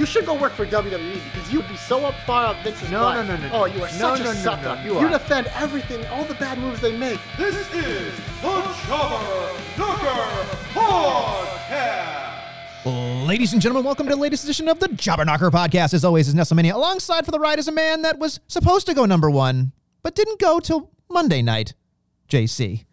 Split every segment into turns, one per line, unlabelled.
You should go work for WWE because you'd be so up far up Vince's
No,
butt.
no, no, no, oh, no.
Oh, you are
No,
such
no,
a
no,
sucker.
no, you
you
are.
defend everything, all the bad moves they make.
This is the Jobber Knocker Podcast.
Ladies and gentlemen, welcome to the latest edition of the Jobber Knocker podcast. As always, is Nestlemania. Alongside for the ride is a man that was supposed to go number one, but didn't go till Monday night. JC.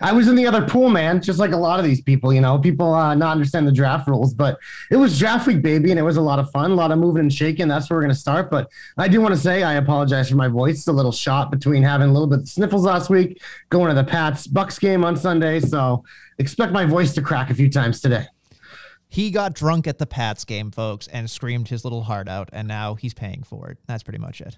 I was in the other pool, man, just like a lot of these people, you know, people uh, not understand the draft rules, but it was draft week, baby, and it was a lot of fun, a lot of moving and shaking. That's where we're going to start. But I do want to say I apologize for my voice. It's a little shot between having a little bit of sniffles last week, going to the Pats Bucks game on Sunday. So expect my voice to crack a few times today.
He got drunk at the Pats game, folks, and screamed his little heart out, and now he's paying for it. That's pretty much it.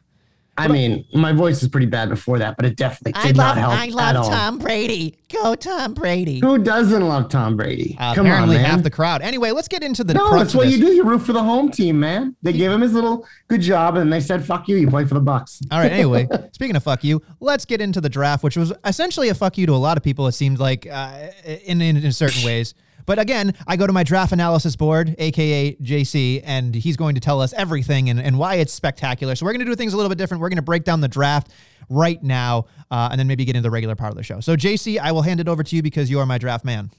I mean, my voice is pretty bad before that, but it definitely did not help I love at all.
Tom Brady. Go Tom Brady.
Who doesn't love Tom Brady?
Uh,
Come on, man.
half the crowd. Anyway, let's get into the
No, that's what you do. You root for the home team, man. They gave him his little good job, and they said, "Fuck you." You play for the Bucks.
All right. Anyway, speaking of fuck you, let's get into the draft, which was essentially a fuck you to a lot of people. It seemed like uh, in, in in certain ways. But again, I go to my draft analysis board, aka JC, and he's going to tell us everything and, and why it's spectacular. So we're going to do things a little bit different. We're going to break down the draft right now, uh, and then maybe get into the regular part of the show. So JC, I will hand it over to you because you are my draft man.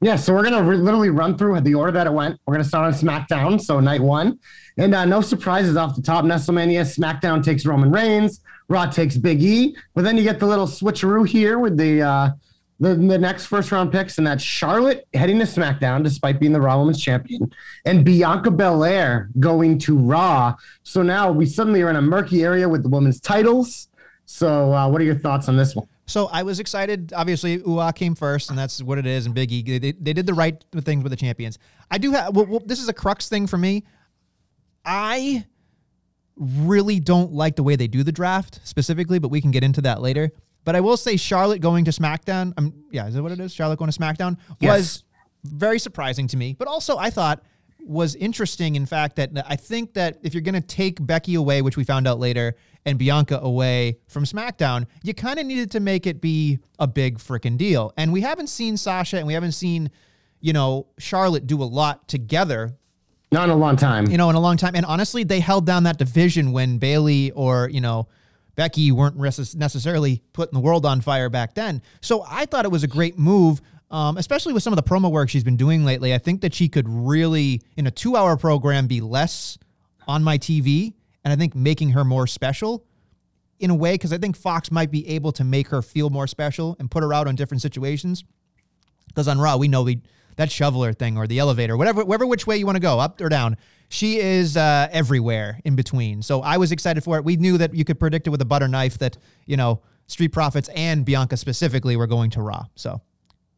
Yeah, so we're gonna re- literally run through the order that it went. We're gonna start on SmackDown, so night one, and uh, no surprises off the top. WrestleMania, SmackDown takes Roman Reigns, Raw takes Big E, but then you get the little switcheroo here with the uh, the, the next first round picks, and that's Charlotte heading to SmackDown despite being the Raw Women's Champion, and Bianca Belair going to Raw. So now we suddenly are in a murky area with the women's titles. So uh, what are your thoughts on this one?
So I was excited. Obviously, UA came first, and that's what it is. And Big E, they, they did the right things with the champions. I do have. Well, well, this is a crux thing for me. I really don't like the way they do the draft specifically, but we can get into that later. But I will say Charlotte going to SmackDown. Um, yeah, is that what it is? Charlotte going to SmackDown was very surprising to me. But also, I thought was interesting in fact that I think that if you're going to take Becky away, which we found out later, and Bianca away from SmackDown, you kind of needed to make it be a big freaking deal. And we haven't seen Sasha and we haven't seen, you know, Charlotte do a lot together
Not in a long time.
you know, in a long time. And honestly, they held down that division when Bayley or, you know, Becky weren't necessarily putting the world on fire back then. So I thought it was a great move, um, especially with some of the promo work she's been doing lately. I think that she could really, in a two hour program, be less on my TV. And I think making her more special in a way, because I think Fox might be able to make her feel more special and put her out on different situations. Because on Raw, we know we that shoveler thing or the elevator, whatever, whatever which way you want to go, up or down. She is uh, everywhere in between. So I was excited for it. We knew that you could predict it with a butter knife that you know Street Profits and Bianca specifically were going to Raw. So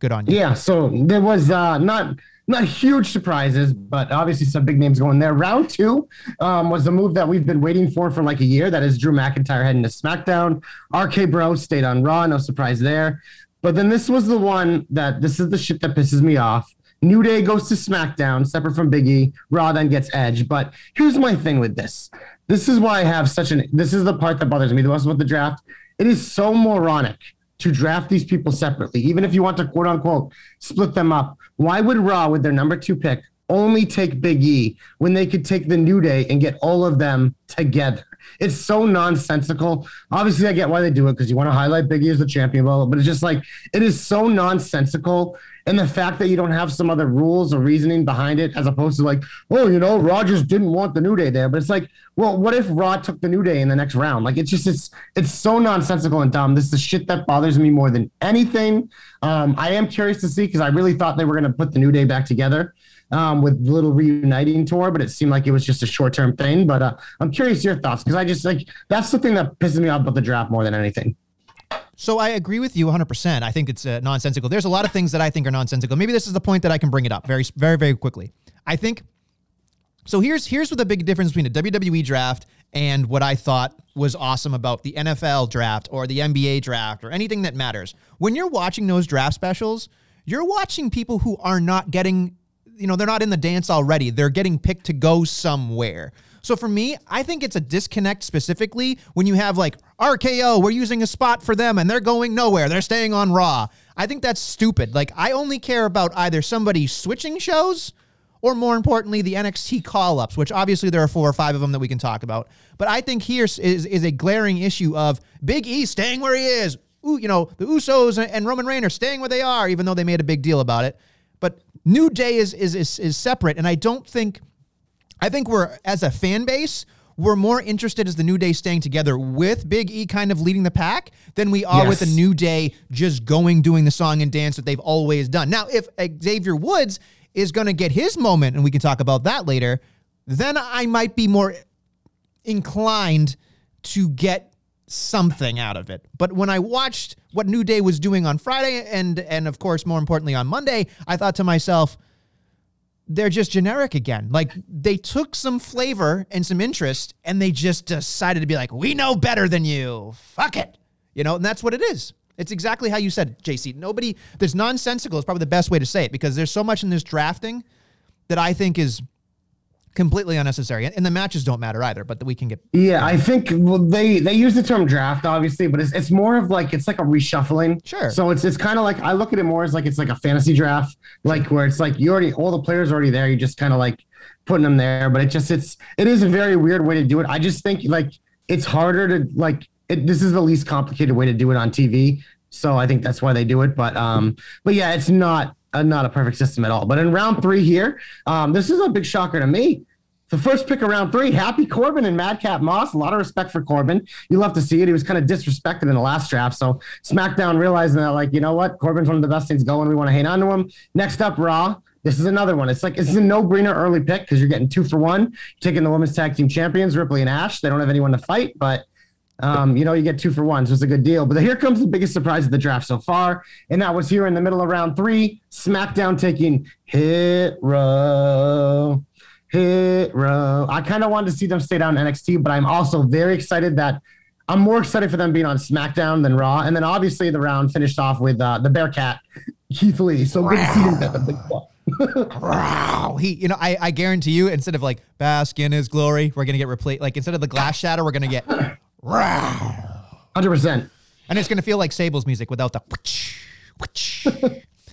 good on you.
Yeah, so there was uh, not not huge surprises, but obviously some big names going there. Round two um, was the move that we've been waiting for for like a year. That is Drew McIntyre heading to SmackDown. RK Bro stayed on Raw, no surprise there. But then this was the one that this is the shit that pisses me off. New Day goes to SmackDown, separate from Big E. Raw then gets Edge. But here's my thing with this. This is why I have such an. This is the part that bothers me the most about the draft. It is so moronic to draft these people separately, even if you want to quote unquote split them up. Why would Raw, with their number two pick, only take Big E when they could take the New Day and get all of them together? It's so nonsensical. Obviously, I get why they do it because you want to highlight Big E as the champion, but it's just like it is so nonsensical. And the fact that you don't have some other rules or reasoning behind it, as opposed to like, oh, you know, Rogers didn't want the New Day there. But it's like, well, what if Raw took the New Day in the next round? Like, it's just, it's, it's so nonsensical and dumb. This is the shit that bothers me more than anything. Um, I am curious to see because I really thought they were going to put the New Day back together um, with little reuniting tour, but it seemed like it was just a short term thing. But uh, I'm curious your thoughts because I just like that's the thing that pisses me off about the draft more than anything.
So I agree with you 100%. I think it's uh, nonsensical. There's a lot of things that I think are nonsensical. Maybe this is the point that I can bring it up very, very, very quickly. I think. So here's here's what the big difference between a WWE draft and what I thought was awesome about the NFL draft or the NBA draft or anything that matters. When you're watching those draft specials, you're watching people who are not getting, you know, they're not in the dance already. They're getting picked to go somewhere. So for me, I think it's a disconnect specifically when you have like RKO, we're using a spot for them and they're going nowhere. They're staying on Raw. I think that's stupid. Like I only care about either somebody switching shows or more importantly, the NXT call ups, which obviously there are four or five of them that we can talk about. But I think here is, is a glaring issue of Big E staying where he is. Ooh, you know, the Usos and Roman Reigns are staying where they are, even though they made a big deal about it. But New Day is is is, is separate, and I don't think I think we're as a fan base, we're more interested as the New Day staying together with Big E kind of leading the pack than we are with the New Day just going doing the song and dance that they've always done. Now, if Xavier Woods is going to get his moment, and we can talk about that later, then I might be more inclined to get something out of it. But when I watched what New Day was doing on Friday and and of course more importantly on Monday, I thought to myself, they're just generic again. Like they took some flavor and some interest and they just decided to be like, we know better than you. Fuck it. You know, and that's what it is. It's exactly how you said, it, JC. Nobody, there's nonsensical is probably the best way to say it because there's so much in this drafting that I think is completely unnecessary. And the matches don't matter either, but we can get
Yeah, I think well, they they use the term draft obviously, but it's, it's more of like it's like a reshuffling.
Sure.
So it's it's kind of like I look at it more as like it's like a fantasy draft, like where it's like you already all the players are already there. You just kind of like putting them there, but it just it's it is a very weird way to do it. I just think like it's harder to like it, this is the least complicated way to do it on TV. So I think that's why they do it. But um, but yeah, it's not uh, not a perfect system at all. But in round three here, um, this is a big shocker to me. The first pick of round three, Happy Corbin and Madcap Moss. A lot of respect for Corbin. You love to see it. He was kind of disrespected in the last draft. So SmackDown realizing that, like, you know what? Corbin's one of the best things going. We want to hang on to him. Next up, Raw. This is another one. It's like is a no-brainer early pick because you're getting two for one. Taking the women's tag team champions, Ripley and Ash. They don't have anyone to fight, but um, you know, you get two for one, so it's a good deal. But here comes the biggest surprise of the draft so far, and that was here in the middle of round three. SmackDown taking Hit Row, Hit. I kind of wanted to see them stay down NXT, but I'm also very excited that I'm more excited for them being on SmackDown than Raw. And then obviously the round finished off with uh, the Bearcat, Keith Lee. So good to see him get the big.
Wow. He, you know, I, I guarantee you, instead of like bask in his glory, we're gonna get replaced. Like instead of the glass shatter, we're gonna get,
Hundred percent.
and it's gonna feel like Sable's music without the. whoosh, whoosh.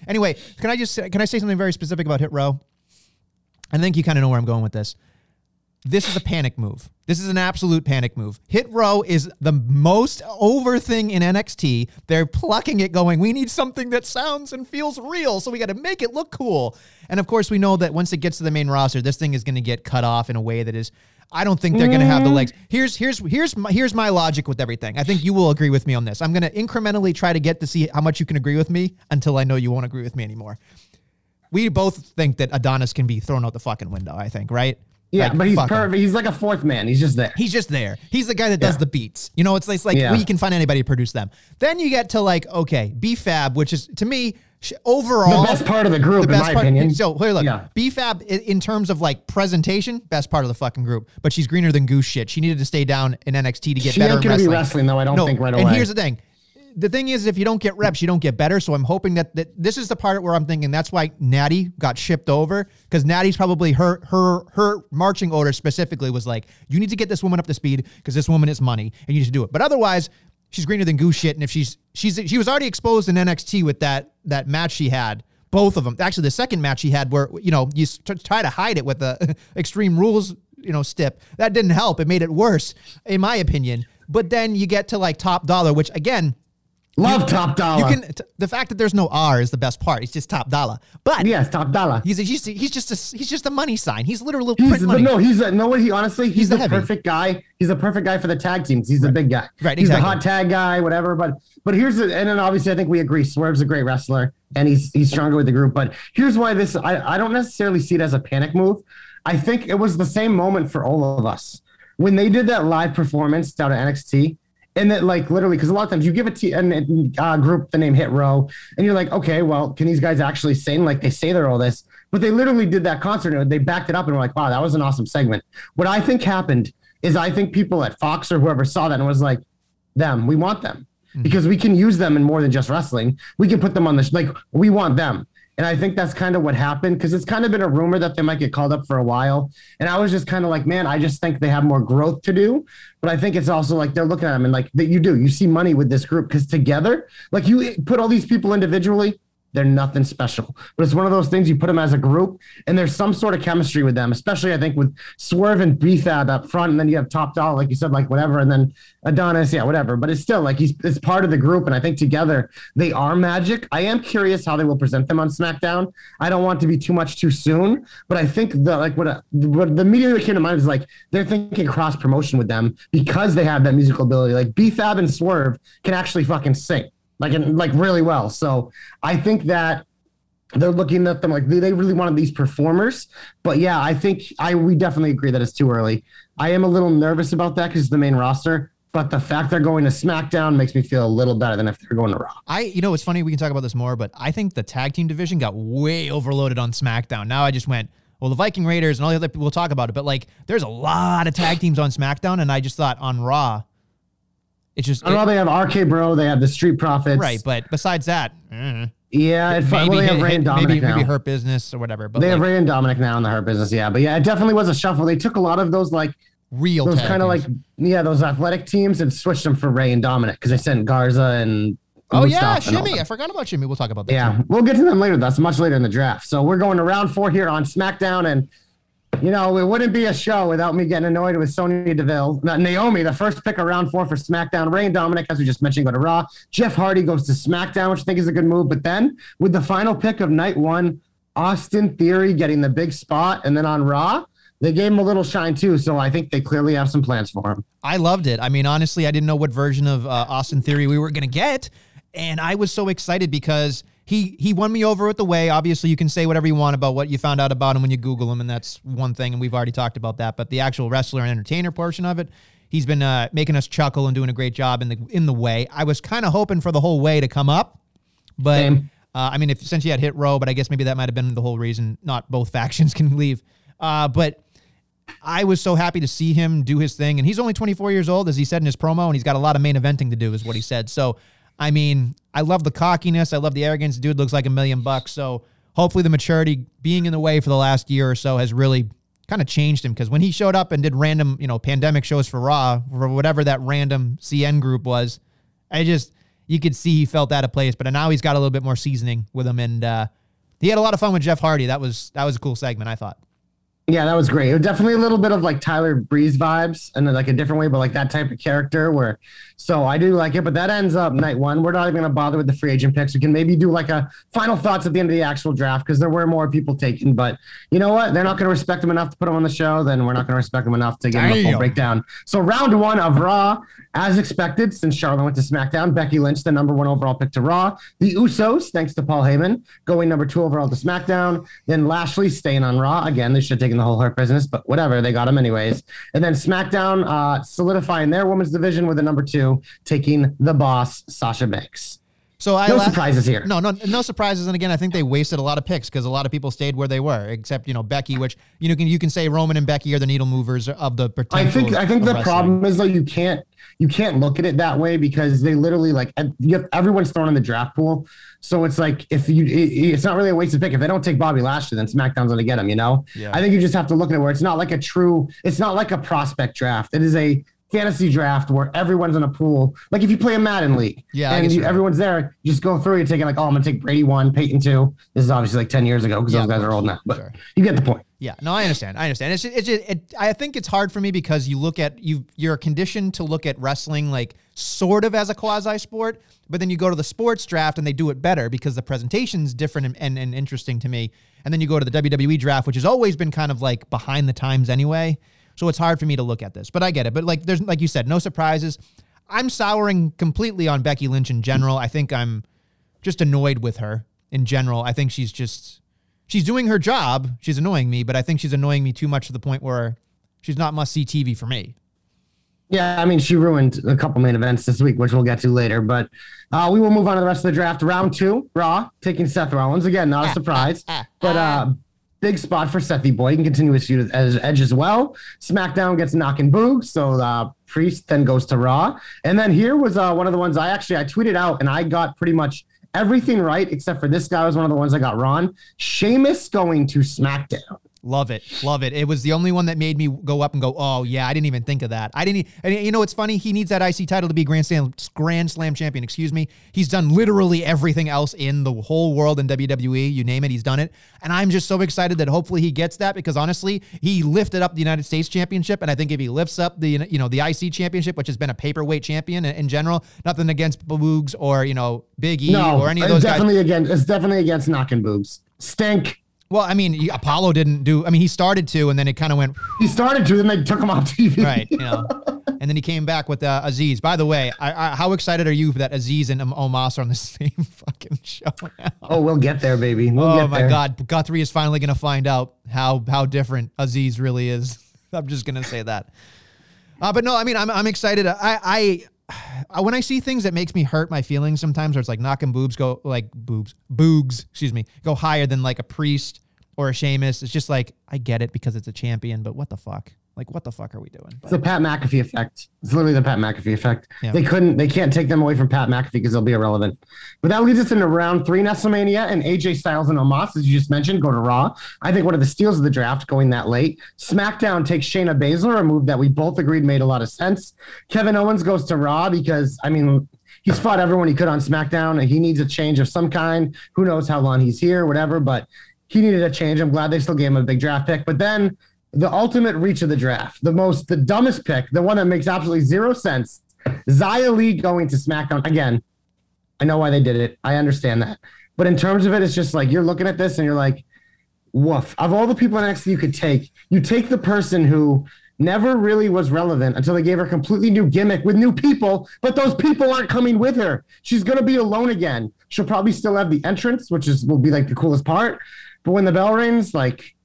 anyway, can I just can I say something very specific about Hit Row? I think you kind of know where I'm going with this. This is a panic move. This is an absolute panic move. Hit Row is the most over thing in NXT. They're plucking it, going, we need something that sounds and feels real, so we got to make it look cool. And of course, we know that once it gets to the main roster, this thing is going to get cut off in a way that is. I don't think they're going to have the mm-hmm. legs. Here's here's here's my, here's my logic with everything. I think you will agree with me on this. I'm going to incrementally try to get to see how much you can agree with me until I know you won't agree with me anymore. We both think that Adonis can be thrown out the fucking window. I think, right?
Yeah,
Like,
but he's
him.
perfect. He's like a fourth man. He's just there.
He's just there. He's the guy that does
Yeah.
the beats. You know, it's, it's like
Yeah.
we can find anybody to produce them. Then you get to like, okay, B-Fab, which is to me overall
The best part of the group, the best in my opinion.
So here, look,
Yeah.
B-Fab in terms of like presentation, best part of the fucking group. But she's greener than goose shit. She needed to stay down in NXT to get
She
better.
ain't gonna be
wrestling.
wrestling, though, I don't
No,
think, right away And
here's the thing. The thing is, if you don't get reps, you don't get better. So I'm hoping that, that this is the part where I'm thinking that's why Natty got shipped over because Natty's probably her her her marching order specifically was like, you need to get this woman up to speed because this woman is money and you need to do it. But otherwise, she's greener than goose shit. And if she's she's she was already exposed in NXT with that that match she had. Both of them. Actually, the second match she had, where you know you try to hide it with the Extreme Rules, you know, stip. That didn't help. It made it worse, in my opinion. But then you get to like Top Dollar, which again,
Love top dollar.
you can. T- the fact that there's no R is the best part. It's just Top Dollar. But
yes, top dollar.
he's a, he's he's just a he's just a money sign. He's literally
He's,
print money.
no, he's a, no. Way he honestly, he's,
He's the
the, perfect guy. He's a perfect guy for the tag teams. He's the big guy.
Right,
He's
exactly.
the hot tag guy, whatever. But but here's the, and then obviously I think we agree. Swerve's a great wrestler and he's he's stronger with the group. But here's why this I I don't necessarily see it as a panic move. I think it was the same moment for all of us when they did that live performance down at NXT. And that, like, literally, because a lot of times you give a t- an, uh, group the name Hit Row, and you're like, okay, well, can these guys actually sing? Like, they say they're all this, but they literally did that concert and they backed it up and were like, wow, that was an awesome segment. What I think happened is I think people at Fox or whoever saw that and was like, them, we want them because we can use them in more than just wrestling. We can put them on the, sh- like, we want them. And I think that's kind of what happened because it's kind of been a rumor that they might get called up for a while. And I was just kind of like, man, I just think they have more growth to do. But I think it's also like they're looking at them and like that you do, you see money with this group because together, like you put all these people individually, they're nothing special. But it's one of those things you put them as a group and there's some sort of chemistry with them, especially I think with Swerve and B-Fab up front. And then you have Top Dollar, like you said, like whatever. And then Adonis, yeah, whatever. But it's still like he's it's part of the group. And I think together they are magic. I am curious how they will present them on SmackDown. I don't want to be too much too soon, but I think the like what, what the media that came to mind is like they're thinking cross promotion with them because they have that musical ability. Like B-Fab and Swerve can actually fucking sing like and like really well. So I think that they're looking at them like they, really wanted these performers. But yeah, I think I we definitely agree that it's too early. I am a little nervous about that because the main roster. But the fact they're going to SmackDown makes me feel a little better than if they're going to Raw.
I, you know, it's funny. We can talk about this more, but I think the tag team division got way overloaded on SmackDown. Now I just went, well, the Viking Raiders and all the other people will talk about it, but like, there's a lot of tag teams on SmackDown, and I just thought on Raw, it's just
I know
it-
they have RK Bro, they have the Street Profits,
right. But besides that, eh,
Yeah, it's fun. Well, they have
hit- Rey
and Dominik
maybe
now.
maybe hurt business or whatever. But
they have Rey and Dominik now in the Hurt Business. Yeah, but yeah, it definitely was a shuffle. They took a lot of those like
real
those kind of like yeah those athletic teams and switched them for Rey and Dominik because they sent Garza and
Oh yeah, Shimmy. I forgot about Shimmy. We'll talk about that.
Yeah,
too.
we'll get to them later. That's much later in the draft. So we're going to round four here on SmackDown, and you know it wouldn't be a show without me getting annoyed with Sonya Deville, not Naomi, the first pick of round four for SmackDown. And Dominik, as we just mentioned, go to Raw. Jeff Hardy goes to SmackDown, which I think is a good move. But then with the final pick of night one, Austin Theory getting the big spot, and then on Raw. They gave him a little shine too, so I think they clearly have some plans for him.
I loved it. I mean, honestly, I didn't know what version of uh, Austin Theory we were gonna get, and I was so excited because he he won me over with the way. Obviously, you can say whatever you want about what you found out about him when you Google him, and that's one thing, and we've already talked about that. But the actual wrestler and entertainer portion of it, he's been uh, making us chuckle and doing a great job in the in the way. I was kind of hoping for the whole way to come up, but uh, I mean, if since you had hit row, but I guess maybe that might have been the whole reason. Not both factions can leave, uh, but. I was so happy to see him do his thing. And he's only 24 years old, as he said in his promo, and he's got a lot of main eventing to do, is what he said. So, I mean, I love the cockiness. I love the arrogance. Dude looks like a million bucks. So, hopefully, the maturity being in the way for the last year or so has really kind of changed him. Because when he showed up and did random, you know, pandemic shows for Raw, for whatever that random CN group was, I just, you could see he felt out of place. But now he's got a little bit more seasoning with him. And, uh, he had a lot of fun with Jeff Hardy. That was that was a cool segment, I thought.
Yeah, that was great. It was definitely a little bit of like Tyler Breeze vibes and then like a different way, but like that type of character where so I do like it, but that ends up night one. We're not even gonna bother with the free agent picks. We can maybe do like a final thoughts at the end of the actual draft because there were more people taken, but you know what? They're not gonna respect them enough to put them on the show, then we're not gonna respect them enough to give them a full breakdown. So round one of Raw, as expected, since Charlotte went to SmackDown, Becky Lynch, the number one overall pick to Raw. The Usos, thanks to Paul Heyman, going number two overall to SmackDown. Then Lashley staying on Raw. Again, they should have taken the whole Hurt business, but whatever, they got him anyways. And then SmackDown uh, solidifying their women's division with a number two, taking the boss, Sasha Banks.
So I
No
la-
surprises here.
No, no, no surprises. And again, I think they wasted a lot of picks because a lot of people stayed where they were, except you know Becky, which you know can you can say Roman and Becky are the needle movers of the
I think I think the
wrestling.
problem is though you can't you can't look at it that way because they literally like you have, everyone's thrown in the draft pool. So it's like if you it, it's not really a wasted pick. If they don't take Bobby Lashley, then SmackDown's gonna get him. You know.
Yeah.
I think you just have to look at it where it's not like a true. It's not like a prospect draft. It is a fantasy draft where everyone's in a pool. Like if you play a Madden league,
Yeah,
and you, everyone's there, you just go through. You're taking like, oh, I'm gonna take Brady one, Peyton two. This is obviously like ten years ago because
Yeah,
those guys are old now. But
Sure.
you get the point.
Yeah, no, I understand. I understand. It's just, it's just, it, I think it's hard for me because you look at you you're conditioned to look at wrestling like sort of as a quasi sport, but then you go to the sports draft and they do it better because the presentation's different and, and, and interesting to me. And then you go to the WWE draft, which has always been kind of like behind the times anyway. So it's hard for me to look at this, but I get it. But like there's like you said, no surprises. I'm souring completely on Becky Lynch in general. I think I'm just annoyed with her in general. I think she's just she's doing her job. She's annoying me, but I think she's annoying me too much to the point where she's not must see TV for me.
Yeah, I mean, she ruined a couple main events this week, which we'll get to later. But uh, we will move on to the rest of the draft. Round two, Raw, taking Seth Rollins. Again, not a surprise, but uh, big spot for Sethy Boy. He can continue his feud as Edge as well. SmackDown gets knocking Boog, so uh, Priest then goes to Raw. And then here was uh, one of the ones I actually I tweeted out, and I got pretty much everything right except for this guy was one of the ones I got wrong. Sheamus going to SmackDown.
Love it, love it. It was the only one that made me go up and go, "Oh yeah, I didn't even think of that." I didn't. And you know it's funny? He needs that IC title to be Grand Slam Grand Slam champion. Excuse me. He's done literally everything else in the whole world in WWE. You name it, he's done it. And I'm just so excited that hopefully he gets that because honestly, he lifted up the United States Championship, and I think if he lifts up the you know the IC Championship, which has been a paperweight champion in, in general, nothing against Boogs or you know Big E
No,
or any of those guys.
definitely against. It's definitely against knocking boobs. Stink.
Well, I mean, Apollo didn't do. I mean, he started to, and then it kind of went
He started to, then they took him off TV.
right, you know. and then he came back with uh, Aziz. By the way, I, I, how excited are you that Aziz and Omos are on the same fucking show now?
Oh, we'll get there, baby. We'll
oh my
there.
God, Guthrie is finally gonna find out how how different Aziz really is. I'm just gonna say that. Uh, but no, I mean, I'm I'm excited. I I. When I see things that makes me hurt my feelings sometimes, where it's like knocking boobs go like boobs, boogs, excuse me, go higher than like a priest or a Sheamus. It's just like I get it because it's a champion, but what the fuck? Like what the fuck are we doing?
It's the Pat McAfee effect. It's literally the Pat McAfee effect.
Yeah.
They couldn't, they can't take them away from Pat McAfee because they'll be irrelevant. But that leads us into round three, WrestleMania, and AJ Styles and Omos, as you just mentioned, go to Raw. I think one of the steals of the draft going that late. SmackDown takes Shayna Baszler, a move that we both agreed made a lot of sense. Kevin Owens goes to Raw because, I mean, he's fought everyone he could on SmackDown, and he needs a change of some kind. Who knows how long he's here, whatever, but he needed a change. I'm glad they still gave him a big draft pick. But then the ultimate reach of the draft, the most, the dumbest pick, the one that makes absolutely zero sense. Xia Li going to SmackDown again. I know why they did it. I understand that. But in terms of it, it's just like you're looking at this and you're like, woof. Of all the people in NXT you could take, you take the person who never really was relevant until they gave her a completely new gimmick with new people, but those people aren't coming with her. She's gonna be alone again. She'll probably still have the entrance, which is will be like the coolest part. But when the bell rings, like,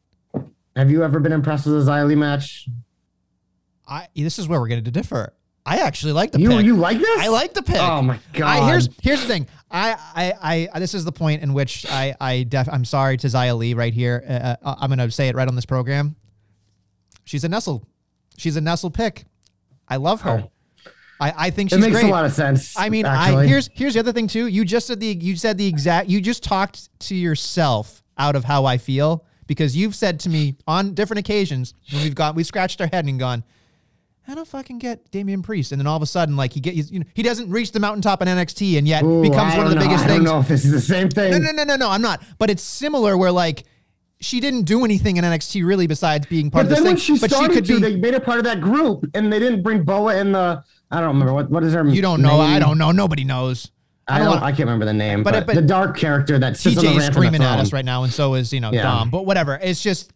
have you ever been impressed with a Xia Li match?
I this is where we're going to differ. I actually like the
You
pick.
you like this?
I like the pick.
Oh my god!
I, here's here's the thing. I, I I this is the point in which I I def, I'm sorry to Xia Li right here. Uh, uh, I'm gonna say it right on this program. She's a Nestle. She's a Nestle pick. I love her.
Oh.
I, I think
it
she's
makes
great.
a lot of sense.
I mean, I here's here's the other thing too. You just said the you said the exact you just talked to yourself out of how I feel because you've said to me on different occasions when we've got we've scratched our head and gone, I don't fucking get Damian Priest, and then all of a sudden like he get you know he doesn't reach the mountaintop in NXT and yet
Ooh,
becomes
I
one of the
don't know.
biggest
I don't
things.
know if this is the same thing.
No, no, no, no, no. I'm not. But it's similar where like she didn't do anything in NXT really besides being part
But
of this thing.
she
but she could
to,
be.
they made her part of that group, and they didn't bring Boa in the. I don't remember what what is her.
you don't know. I don't know. Nobody knows.
I
don't
don't. I can't remember the name.
But
But,
but-
the dark character that sits on the
TJ is
ramp of the
screaming at us right now, and so is you know
Yeah.
Dom. But whatever. It's just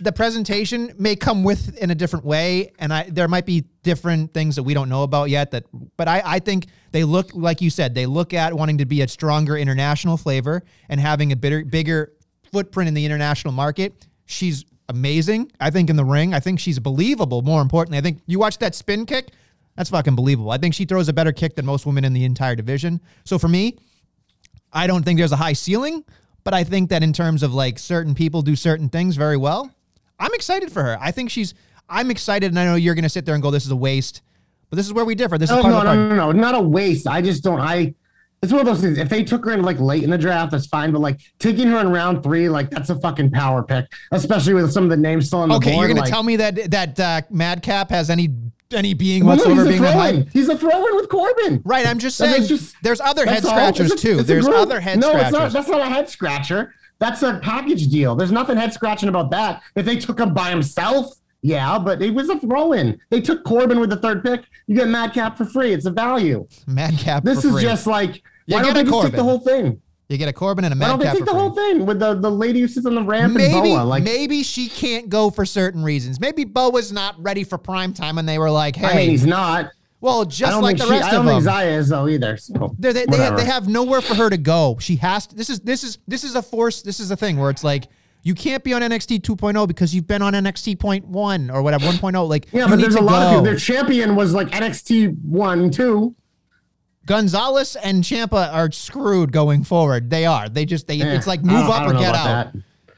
the presentation may come with in a different way, and I there might be different things that we don't know about yet. That, but I I think they look like you said they look at wanting to be a stronger international flavor and having a bigger bigger footprint in the international market. She's amazing. I think in the ring, I think she's believable. More importantly, I think you watch that spin kick. That's fucking believable. I think she throws a better kick than most women in the entire division. So for me, I don't think there's a high ceiling, but I think that in terms of like certain people do certain things very well, I'm excited for her. I think she's, I'm excited, and I know you're going to sit there and go, this is a waste, but this is where we differ. This is
Oh
part
no,
of the
no, no, no, not a waste. I just don't. I. It's one of those things. If they took her in like late in the draft, that's fine. But like taking her in round three, like that's a fucking power pick, especially with some of the names still on the
Okay,
board.
Okay, you're going to
like,
tell me that that uh, Madcap has any any being
no,
whatsoever
he's a
being
throw-in. He's a throw-in with Corbin.
Right, I'm just saying.
just-
there's other head scratchers
a-
too. There's other head scratchers.
no,
scratchers.
it's not. That's not a head scratcher. That's a package deal. There's nothing head scratching about that. If they took him by himself, yeah, but it was a throw in. They took Corbin with the third pick. You get Madcap for free. It's a value.
Madcap.
This
for
is
free.
just like
You
why don't they
a
just take the whole thing?
You get a Corbin and a
Why don't they take the whole thing with the, the lady who sits on the ramp
Maybe,
and Boa? Like
maybe she can't go for certain reasons. Maybe Bo was not ready for prime time, and they were like, "Hey,
I mean, he's not.
well, just like the
she,
rest
I don't
of
think
them."
Xia is though either. So
they, they, have, they have nowhere for her to go. She has to. This is this is this is a force. This is a thing where it's like You can't be on NXT 2.0 because you've been on NXT point one or whatever 1.0. Like
Yeah, but there's a lot of people. Their champion was like NXT one, two.
Gonzalez and Ciampa are screwed going forward. They are. They just they. It's like move up or get out.
that.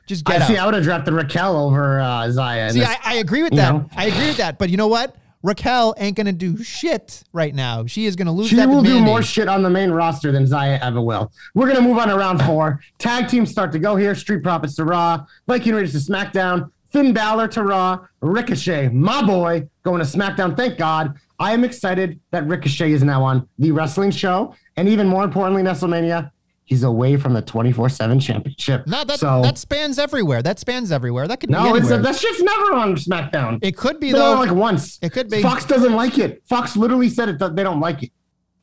Just
I
get
see.
out.
I would have drafted Raquel over uh, Xia.
See,
this-
I, I agree with that.
know?
I agree with that. But you know what? Raquel ain't gonna do shit right now. She is gonna lose
She will do more shit on the main roster than Xia ever will. We're gonna move on to round four. Tag teams start to go here. Street Profits to Raw. Viking Raiders to SmackDown. Finn Balor to Raw. Ricochet, my boy, going to SmackDown. Thank God. I am excited that Ricochet is now on the wrestling show, and even more importantly, WrestleMania. He's away from the 24/7 championship.
No, that
so
that spans everywhere. That spans everywhere. That could be
no, it's
anywhere.
that shit's never on SmackDown.
it could be
It's been on
though.
like once.
It could be.
Fox doesn't like it. Fox literally said it. They don't like it.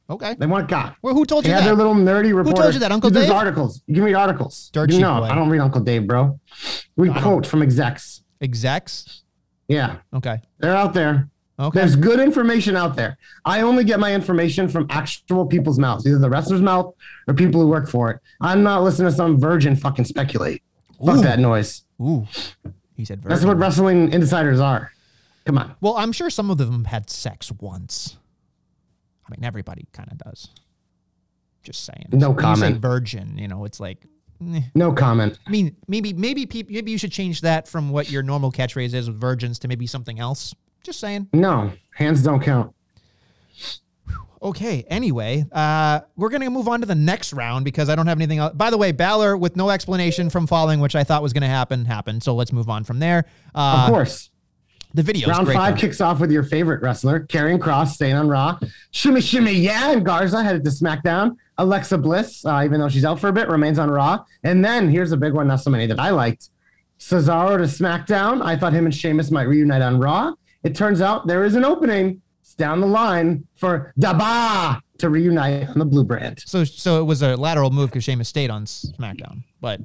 okay.
They want God.
Well, who told you
They
that?
their little nerdy report.
told you that, Uncle Dave?
There's articles. You can read articles.
Dirt
no. I don't read Uncle Dave, bro. We quote from execs.
Execs.
Yeah,
Okay.
they're out there.
Okay.
There's good information out there. I only get my information from actual people's mouths, either the wrestler's mouth or people who work for it. I'm not listening to some virgin fucking speculate. Fuck
Ooh.
that noise.
Ooh. He said. Virgin.
That's what wrestling insiders are. Come on.
Well, I'm sure some of them had sex once. I mean, everybody kind of does. Just saying.
No
When You say
comment.
virgin. You know, it's like. eh.
No comment.
I mean, maybe maybe maybe you should change that from what your normal catchphrase is with virgins to maybe something else. Just saying.
No, hands don't count.
Okay. Anyway, uh, we're gonna move on to the next round because I don't have anything else. By the way, Balor with no explanation from falling, which I thought was gonna happen, happened. So let's move on from there. Uh,
Of course.
the video
Round five
though.
kicks off with your favorite wrestler, Karrion Kross, staying on Raw. Shimmy, shimmy, yeah. And Garza headed to SmackDown. Alexa Bliss, uh, even though she's out for a bit, remains on Raw. And then here's a big one, not so many that I liked. Cesaro to SmackDown. I thought him and Sheamus might reunite on Raw. It turns out there is an opening. It's down the line for Daba to reunite on the Blue brand.
So so it was a lateral move because Sheamus stayed on SmackDown, but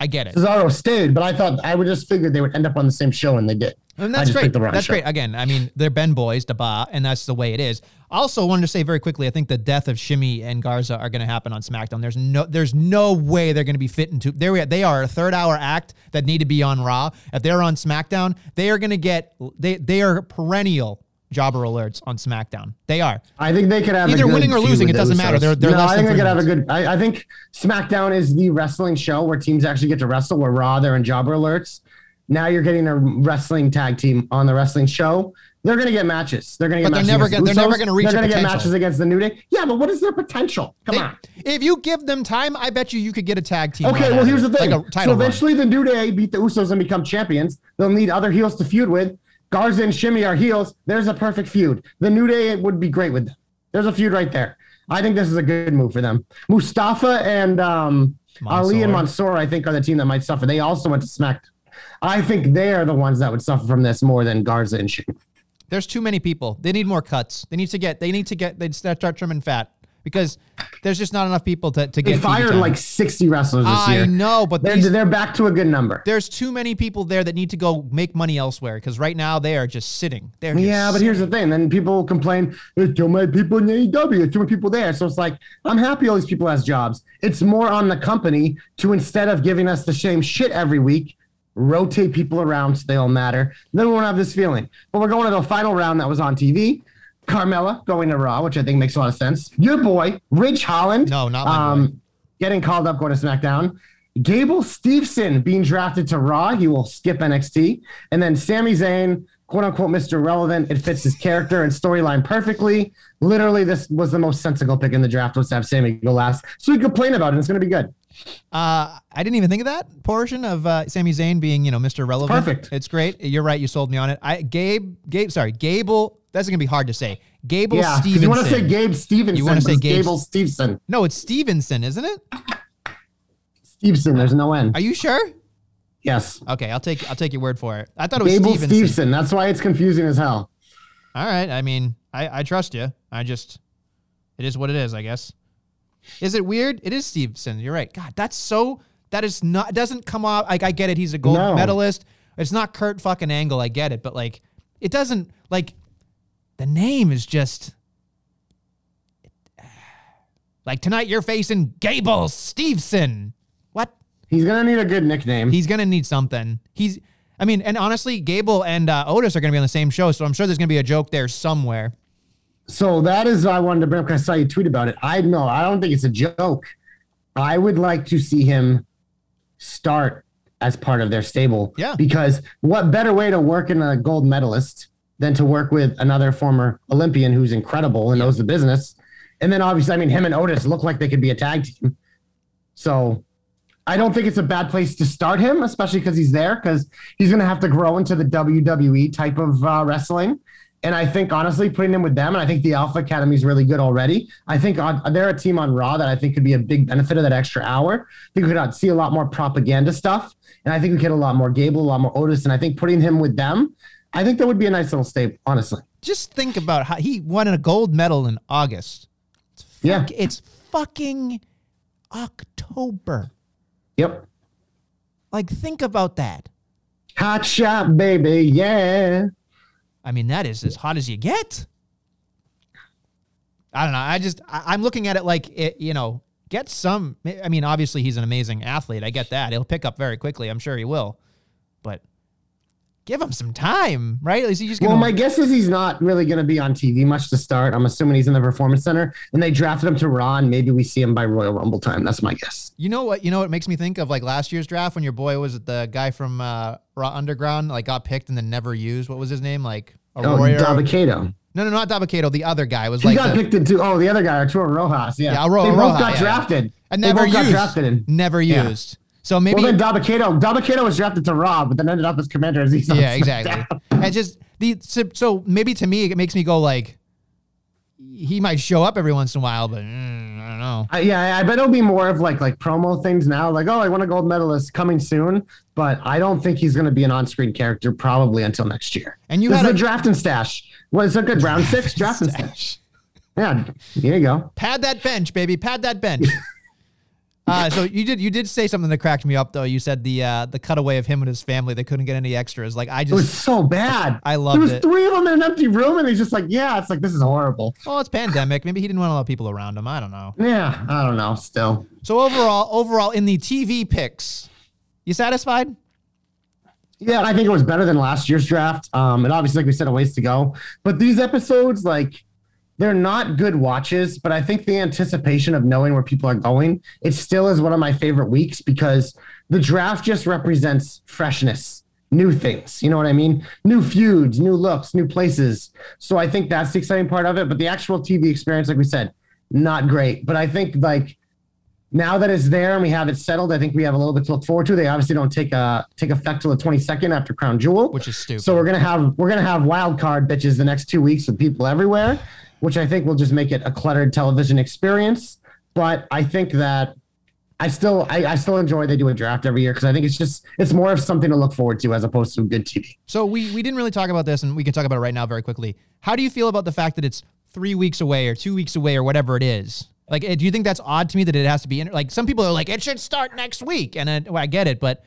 I get it.
Cesaro stayed, but I thought I would just figured they would end up on the same show, and they did.
And that's great. That's
show.
great. Again, I mean, they're Ben boys, Daba, and that's the way it is. Also, wanted to say very quickly, I think the death of Shimmy and Garza are going to happen on SmackDown. There's no, there's no way they're going to be fit into. They they are a third hour act that need to be on Raw. If they're on SmackDown, they are going to get they they are perennial jobber alerts on SmackDown. They are.
I think they could have
Either winning or losing, it doesn't matter. They're- they're
no, I think they could have a good. I, I think SmackDown is the wrestling show where teams actually get to wrestle. Where Raw, they're in jobber alerts. Now you're getting a wrestling tag team on the wrestling show. They're going to get matches. They're going to get
But they're
matches.
never
against
gonna- they're never gonna reach
They're gonna get
potential.
matches against the New Day. Yeah, but what is their potential? Come
They-
on.
if you give them time, I bet you you could get a tag team.
Okay, well here's the thing.
Like
so
title run.
eventually the New Day beat the Usos and become champions. They'll need other heels to feud with. Garza and Shimmy are heels. There's a perfect feud. The New Day would be great with them. There's a feud right there. I think this is a good move for them. Mustafa and um, Ali and Mansoor, I think, are the team that might suffer. They also went to SmackDown. I think they are the ones that would suffer from this more than Garza and Shimmy.
There's too many people. They need more cuts. They need to get. They need to get. They start trimming fat because there's just not enough people to to
They
get. TV
fired like 60 wrestlers this
I
year.
know, but
They're,
these,
they're back to a good number.
there's too many people there that need to go make money elsewhere because right now they are just sitting. They're just
Yeah, but here's the thing. Then people complain, there's too many people in AEW, there's too many people there. So it's like, I'm happy all these people has jobs. It's more on the company to instead of giving us the same shit every week, rotate people around so they all matter. Then we won't have this feeling. But we're going to the final round that was on TV. Carmella going to Raw, which I think makes a lot of sense. Your boy, Ridge Holland.
No, not boy.
Um, getting called up going to SmackDown. Gable Steveson being drafted to Raw. He will skip NXT. And then Sami Zayn, quote unquote, Mr. Relevant. It fits his character and storyline perfectly. Literally, this was the most sensible pick in the draft was to have Sami go last. So we complain about it. It's going to be good.
Uh, I didn't even think of that portion of uh, Sami Zayn being, you know, Mr. Relevant.
perfect.
It's great. You're right. You sold me on it. I Gabe, Gabe, sorry, Gable. That's gonna be hard to say. Gable
yeah.
Stevenson.
You want to say Gabe Stevenson.
You wanna say Gabe-
Gable Stevenson.
No, it's Stevenson, isn't it?
Stevenson. There's no N.
Are you sure?
Yes.
Okay, I'll take I'll take your word for it. I thought it was
Gable
Stevenson.
Stevenson. That's why it's confusing as hell.
All right. I mean, I, I trust you. I just, it is what it is, I guess. Is it weird? It is Stevenson. You're right. God, that's so, that is not, doesn't come off. Like, I get it. He's a gold
No.
medalist. It's not Kurt fucking Angle. I get it. But like, it doesn't, like, the name is just, like, tonight you're facing Gable Stevenson. What?
He's gonna need a good nickname.
He's gonna need something. He's, I mean, and honestly, Gable and uh, Otis are gonna be on the same show, so I'm sure there's gonna be a joke there somewhere.
So that is I wanted to bring up because I saw you tweet about it. I know I don't think it's a joke. I would like to see him start as part of their stable.
Yeah.
Because what better way to work in a gold medalist than to work with another former Olympian who's incredible and knows the business? And then obviously, I mean, him and Otis look like they could be a tag team. So I don't think it's a bad place to start him, especially because he's there, because he's going to have to grow into the WWE type of uh, wrestling. And I think honestly, putting him with them, and I think the Alpha Academy is really good already. I think on, they're a team on Raw that I think could be a big benefit of that extra hour. I think we could uh, see a lot more propaganda stuff, and I think we get a lot more Gable, a lot more Otis, and I think putting him with them, I think that would be a nice little stable, honestly.
Just think about how he won a gold medal in August.
Yeah.
It's fucking October.
Yep.
Like, think about that.
Hot shot, baby. Yeah.
I mean, that is as hot as you get. I don't know. I just, I, I'm looking at it like, it, you know, get some. I mean, obviously, he's an amazing athlete. I get that. He'll pick up very quickly. I'm sure he will. But give him some time, right? Is he just going
Well, my guess is he's not really going to be on TV much to start. I'm assuming he's in the Performance Center, and they drafted him to Raw, and maybe we see him by Royal Rumble time. That's my guess.
You know what? You know what makes me think of like last year's draft when your boy was the guy from uh, Raw Underground, like got picked and then never used. What was his name? Like
Oh,
Arroyo?
Dabba-Kato.
no, no, not Dabba-Kato. The other guy was
He
like
got
the-
picked into. Oh, the other guy, Arturo Rojas. Yeah,
Yeah,
they both
Rojas,
got
yeah,
drafted.
and
They
never used.
drafted.
Never
Yeah.
So maybe
Well, then Dabba-Kato, Dabba-Kato was drafted to Raw, but then ended up as Commander Aziz. on
yeah, exactly. And just the so, so maybe to me it makes me go like he might show up every once in a while, but mm, I don't know.
Uh, yeah, I bet it'll be more of like like promo things now. Like, oh, I want a gold medalist coming soon, but I don't think he's going to be an on-screen character probably until next year.
And you
this
had
is
a-
draft and stash. Was a good round six draft and stash. Yeah, here you go.
Pad that bench, baby. Pad that bench. Uh, so you did you did say something that cracked me up though. You said the uh, the cutaway of him and his family they couldn't get any extras. Like I
It was
just
so bad.
I
There
loved
was
it.
three of them in an empty room, and he's just like, yeah, it's like this is horrible.
well, it's pandemic. Maybe he didn't want a lot of people around him. I don't know.
Yeah, I don't know. Still,
So overall, overall in the TV picks, you satisfied?
Yeah, I think it was better than last year's draft. Um, and obviously, like we said, a ways to go. But these episodes, like, they're not good watches. But I think the anticipation of knowing where people are going, it still is one of my favorite weeks because the draft just represents freshness, new things. You know what I mean? New feuds, new looks, new places. So I think that's the exciting part of it. But the actual TV experience, like we said, not great. But I think like now that it's there and we have it settled, I think we have a little bit to look forward to. They obviously don't take a take effect till the 22nd after Crown Jewel,
Which is stupid.
So we're gonna have we're gonna have wild card bitches the next two weeks with people everywhere, which I think will just make it a cluttered television experience. But I think that I still I, I still enjoy they do a draft every year because I think it's just it's more of something to look forward to as opposed to good TV.
So we we didn't really talk about this, and we can talk about it right now very quickly. How do you feel about the fact that it's three weeks away or two weeks away or whatever it is? Like, eh, do you think that's odd to me that it has to be in, like some people are like it should start next week, and I, well, I get it, but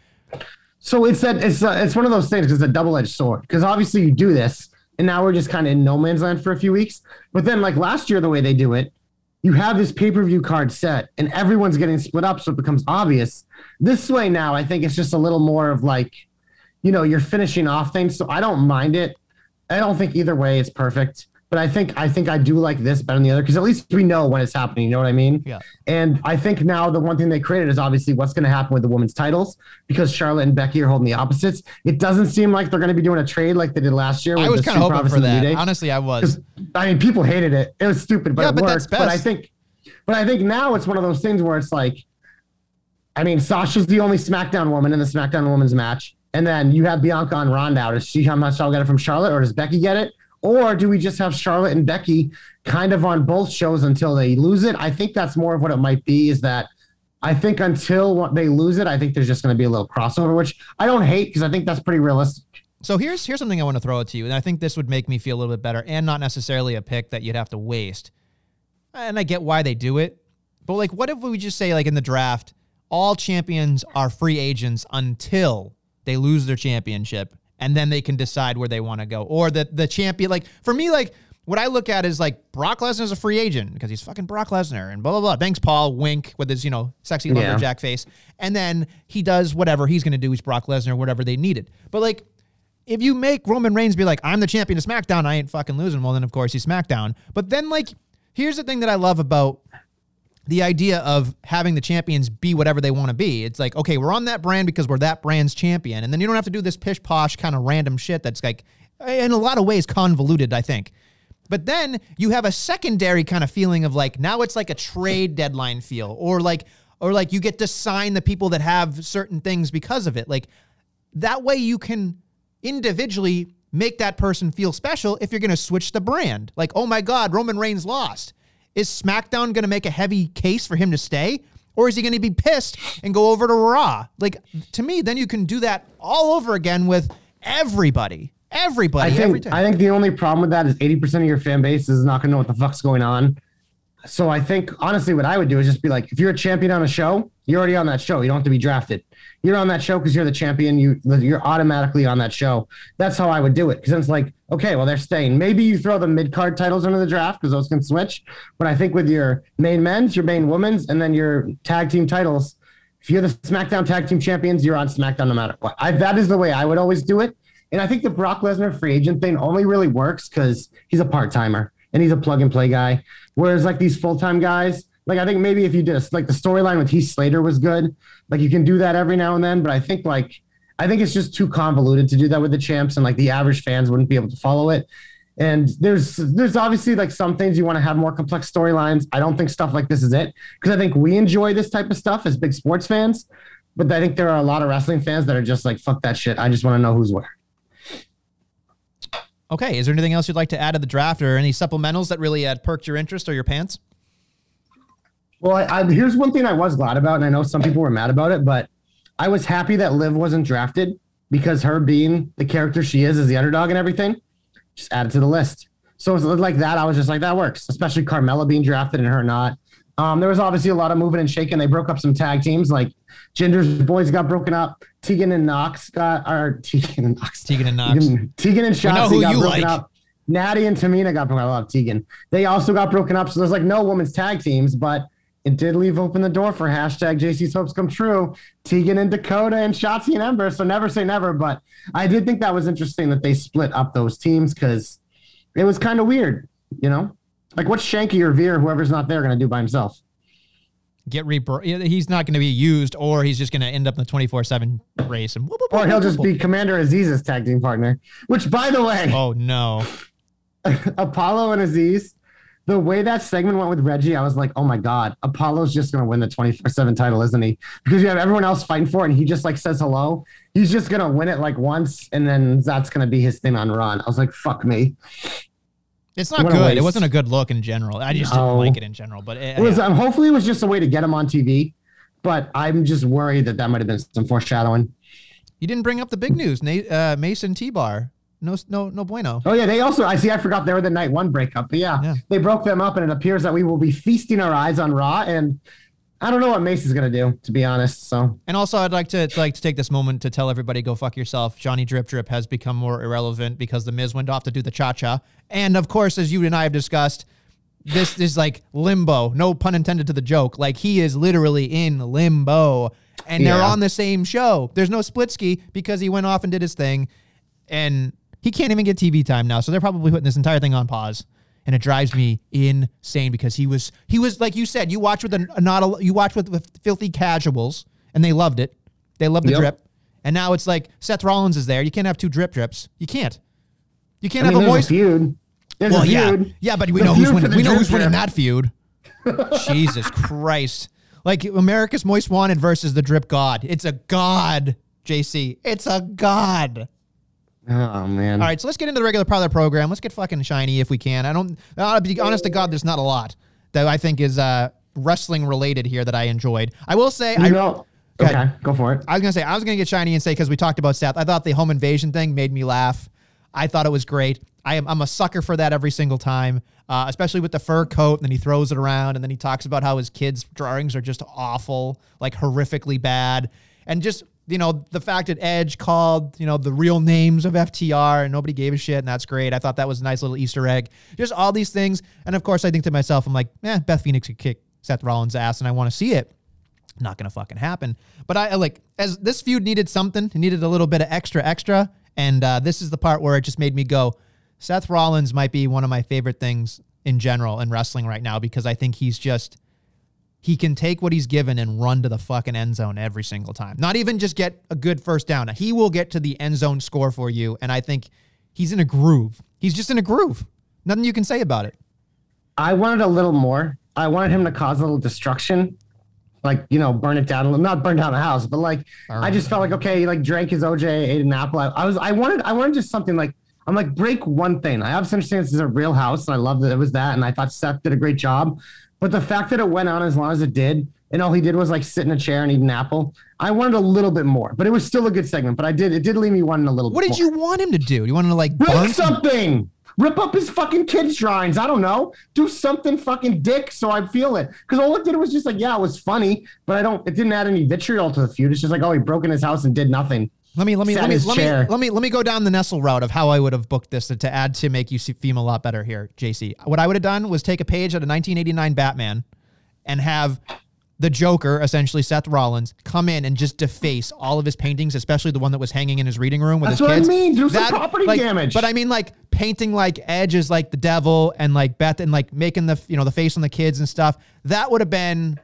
So it's that it's uh, it's one of those things. It's a double edged sword because obviously you do this, and now we're just kind of in no man's land for a few weeks. But then, like last year, the way they do it, you have this pay per view card set, and everyone's getting split up, so it becomes obvious. This way now, I think it's just a little more of like, you know, you're finishing off things. So I don't mind it. I don't think either way is perfect. But I think I think I do like this better than the other because at least we know when it's happening. You know what I mean?
Yeah.
And I think now the one thing they created is obviously what's going to happen with the women's titles because Charlotte and Becky are holding the opposites. It doesn't seem like they're going to be doing a trade like they did last year.
I was kind of hoping for
and the New
that. Honestly, I was.
I mean, people hated it. It was stupid, but
Yeah,
it
but
worked. But I think, but I think now it's one of those things where it's like, I mean, Sasha's the only SmackDown woman in the SmackDown Women's match, and then you have Bianca and Ronda. Does she how much I'll get it from Charlotte, or does Becky get it? Or do we just have Charlotte and Becky kind of on both shows until they lose it? I think that's more of what it might be. Is that I think until they lose it, I think there's just going to be a little crossover, which I don't hate because I think that's pretty realistic.
So here's here's something I want to throw out to you, and I think this would make me feel a little bit better, and not necessarily a pick that you'd have to waste. And I get why they do it, but like, what if we just say like in the draft, all champions are free agents until they lose their championship, and then they can decide where they want to go, or that the champion, like for me, like what I look at is like Brock Lesnar is a free agent because he's fucking Brock Lesnar and blah blah blah. Thanks, Paul. Wink with his you know sexy
Yeah.
lumberjack face, and then he does whatever he's gonna do. He's Brock Lesnar, whatever they needed. But like, if you make Roman Reigns be like, I'm the champion of SmackDown, I ain't fucking losing. Well, then of course he's SmackDown. But then like, here's the thing that I love about the idea of having the champions be whatever they want to be. It's like, okay, we're on that brand because we're that brand's champion. And then you don't have to do this pish posh kind of random shit that's like, in a lot of ways, convoluted, I think. But then you have a secondary kind of feeling of like, now it's like a trade deadline feel, or like, or like you get to sign the people that have certain things because of it. Like, that way you can individually make that person feel special if you're going to switch the brand. Like, oh my God, Roman Reigns lost. Is SmackDown going to make a heavy case for him to stay? Or is he going to be pissed and go over to Raw? Like, to me, then you can do that all over again with everybody. Everybody.
I
every
think
time.
I think the only problem with that is 80% of your fan base is not gonna know what the fuck's going on. So I think honestly, what I would do is just be like, if you're a champion on a show, you're already on that show. You don't have to be drafted. You're on that show because you're the champion. You you're automatically on that show. That's how I would do it. Because it's like, okay, well they're staying. Maybe you throw the mid card titles into the draft because those can switch. But I think with your main men's, your main women's, and then your tag team titles, if you're the SmackDown tag team champions, you're on SmackDown no matter what. I, that is the way I would always do it. And I think the Brock Lesnar free agent thing only really works because he's a part timer and he's a plug and play guy. Whereas like these full time guys, like I think maybe if you did a, like the storyline with Heath Slater was good, like you can do that every now and then. But I think like I think it's just too convoluted to do that with the champs, and like the average fans wouldn't be able to follow it. And there's there's obviously like some things you want to have more complex storylines. I don't think stuff like this is it because I think we enjoy this type of stuff as big sports fans. But I think there are a lot of wrestling fans that are just like, fuck that shit. I just want to know who's where.
okay. Is there anything else you'd like to add to the draft or any supplementals that really uh, perked your interest or your pants?
Well, I, I, here's one thing I was glad about, and I know some people were mad about it, but I was happy that Liv wasn't drafted because her being the character she is as the underdog and everything, just added to the list. So it was like that. I was just like, that works, especially Carmella being drafted and her not. Um, there was obviously a lot of moving and shaking. They broke up some tag teams, like Jinder's boys got broken up. Tegan and Knox got, or Tegan and Knox.
Tegan and Knox.
Tegan, Tegan and Shotzi got broken
like.
up. Natty and Tamina got broken up. I love Tegan. They also got broken up. So there's like no women's tag teams, but it did leave open the door for hashtag JC's hopes come true. Tegan and Dakota and Shotzi and Ember. So never say never. But I did think that was interesting that they split up those teams because it was kind of weird, you know? Like what's Shanky or Veer, whoever's not there, going to do by himself?
Get re- He's not going to be used, or he's just going to end up in the 24 7 race. And whoop, whoop,
Or
whoop,
he'll just be Commander Azeez's tag team partner, which by the way,
Oh, no.
Apollo and Aziz, the way that segment went with Reggie, I was like, oh my God, Apollo's just going to win the 24 7 title, isn't he? Because you have everyone else fighting for it and he just like says hello. He's just going to win it like once and then that's going to be his thing on Ron. I was like, fuck me.
It's not good. It wasn't a good look in general. I just
No.
didn't like it in general. But it,
It was, um, hopefully, it was just a way to get him on TV. But I'm just worried that that might have been some foreshadowing.
you didn't bring up the big news. Uh, Mason T Bar. No, no, no bueno.
Oh yeah, they also I see I forgot they were the night one breakup. But yeah,
Yeah.
they broke them up, and it appears that we will be feasting our eyes on Raw. And I don't know what Mace is gonna do, to be honest. So
And also, I'd like to to like to take this moment to tell everybody, go fuck yourself. Johnny Drip Drip has become more irrelevant because the Miz went off to do the cha cha, and of course, as you and I have discussed, this is like limbo. No pun intended to the joke. Like he is literally in limbo, and they're on the same show. There's no Splitsky because he went off and did his thing, and he can't even get TV time now. So they're probably putting this entire thing on pause. And it drives me insane because he was he was like you said you watch with a, a not a, you watch with, with filthy casuals and they loved it. They loved the
Yep.
drip. And now it's like Seth Rollins is there. You can't have two drip drips. You can't. You can't
I mean,
have a voice
a feud. There's
well
a
yeah.
feud.
yeah but we
The
know who's winning. we know who's winning that feud. Jesus Christ. Like America's Most Wanted versus the Drip God. It's a god JC it's a god
Oh man.
all right, so let's get into the regular part of the program. Let's get fucking shiny if we can. I don't. I'll be honest to God, there's not a lot that I think is uh, wrestling related here that I enjoyed. I will say,
You
I,
know,
Go
okay,
ahead.
go for it.
I was gonna say I was gonna get shiny and say because we talked about Seth. I thought the home invasion thing made me laugh. I thought it was great. I am I'm a sucker for that every single time, uh, especially with the fur coat. And then he throws it around, and then he talks about how his kids' drawings are just awful, like horrifically bad, and just you know, the fact that Edge called, you know, the real names of FTR and nobody gave a shit, and that's great. I thought that was a nice little Easter egg. Just all these things. And of course, I think to myself, I'm like, eh, Beth Phoenix could kick Seth Rollins' ass, and I want to see it. Not gonna fucking happen. But I like as this feud needed something, it needed a little bit of extra, extra. And uh, this is the part where it just made me go, Seth Rollins might be one of my favorite things in general in wrestling right now because I think he's just he can take what he's given and run to the fucking end zone every single time. Not even just get a good first down. He will get to the end zone score for you. And I think he's in a groove. He's just in a groove. Nothing you can say about it.
I wanted a little more. I wanted him to cause a little destruction, like you know, burn it down a little, not burn down the house, but like I just felt like okay, like drank his OJ, ate an apple. I, I was, I wanted, I wanted just something like I'm like break one thing. I obviously understand this is a real house, and I love that it was that, and I thought Seth did a great job. But the fact that it went on as long as it did, and all he did was like sit in a chair and eat an apple, I wanted a little bit more. But it was still a good segment. But I did, it did leave me wanting a little. Bit.
What did
more.
you want him to do? You want him to like
Break something. Rip up his fucking kids' drawings. I don't know. Do something fucking dick so I feel it. Because all it did was just like, yeah, it was funny, but I don't. It didn't add any vitriol to the feud. It's just like, oh, he broke in his house and did nothing.
Let me let me let me let me, let me let me go down the Nestle route of how I would have booked this to, to add to make you see, seem a lot better here, JC. What I would have done was take a page out of 1989 Batman and have the Joker, essentially Seth Rollins, come in and just deface all of his paintings, especially the one that was hanging in his reading room with
That's
his
what I mean. Do some property
like-
damage.
But I mean, like painting like Edge as like the devil and like Beth and like making the you know the face on the kids and stuff. That would have been.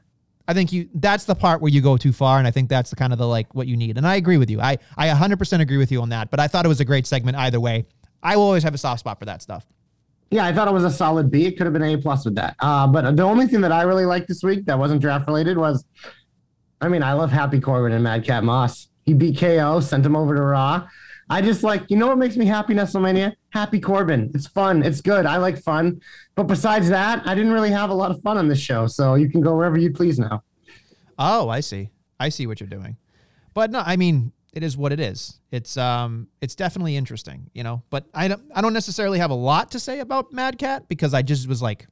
I think you that's the part where you go too far, and I think that's the kind of the like what you need. And I agree with you. I I 100% agree with you on that. But I thought it was a great segment either way. I will always have a soft spot for that stuff.
Yeah, I thought it was a solid B. It could have been A plus with that. Uh, but the only thing that I really liked this week that wasn't draft related was, I mean, I love Happy Corbin and Madcap Moss. He beat KO, sent him over to Raw. I just like, you know what makes me happy, Nestlemania? Happy Corbin. It's fun. It's good. I like fun. But besides that, I didn't really have a lot of fun on this show. So you can go wherever you please now.
Oh, I see. I see what you're doing. But no, I mean, it is what it is. It's um it's definitely interesting, you know. But I don't I don't necessarily have a lot to say about Madcap because I just was like,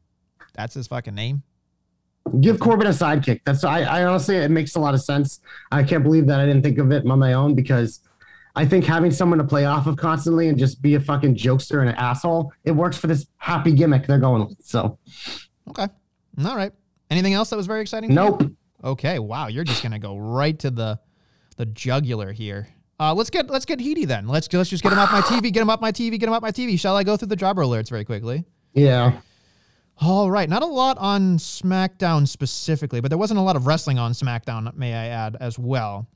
that's his fucking name.
Give Corbin a sidekick. That's I, I honestly it makes a lot of sense. I can't believe that I didn't think of it on my own because I think having someone to play off of constantly and just be a fucking jokester and an asshole, it works for this happy gimmick they're going with. So
Okay. All right. Anything else that was very exciting?
nope.
Okay. Wow. You're just gonna go right to the the jugular here. Uh, let's get let's get heaty then. Let's let's just get him off my TV. Get him off my TV. Get him off my TV. Shall I go through the jobber alerts very quickly?
Yeah.
All right. Not a lot on SmackDown specifically, but there wasn't a lot of wrestling on SmackDown, may I add, as well.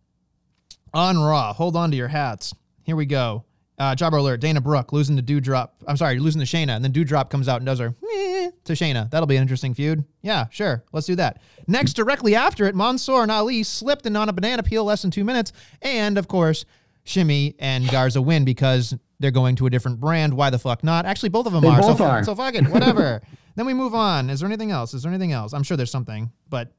On Raw, hold on to your hats. Here we go. Uh, jobber alert: Dana Brooke losing to Doudrop. I'm sorry, losing to Shayna, and then Doudrop comes out and does her meh to Shayna. That'll be an interesting feud. Yeah, sure. Let's do that. Next, directly after it, Mansoor and Ali slipped and on a banana peel less than two minutes, and of course, Shimmy and Garza win because they're going to a different brand. Why the fuck not? Actually, both of them
They
are.
both
so,
are.
So fuck it. Whatever. then we move on. Is there anything else? Is there anything else? I'm sure there's something, but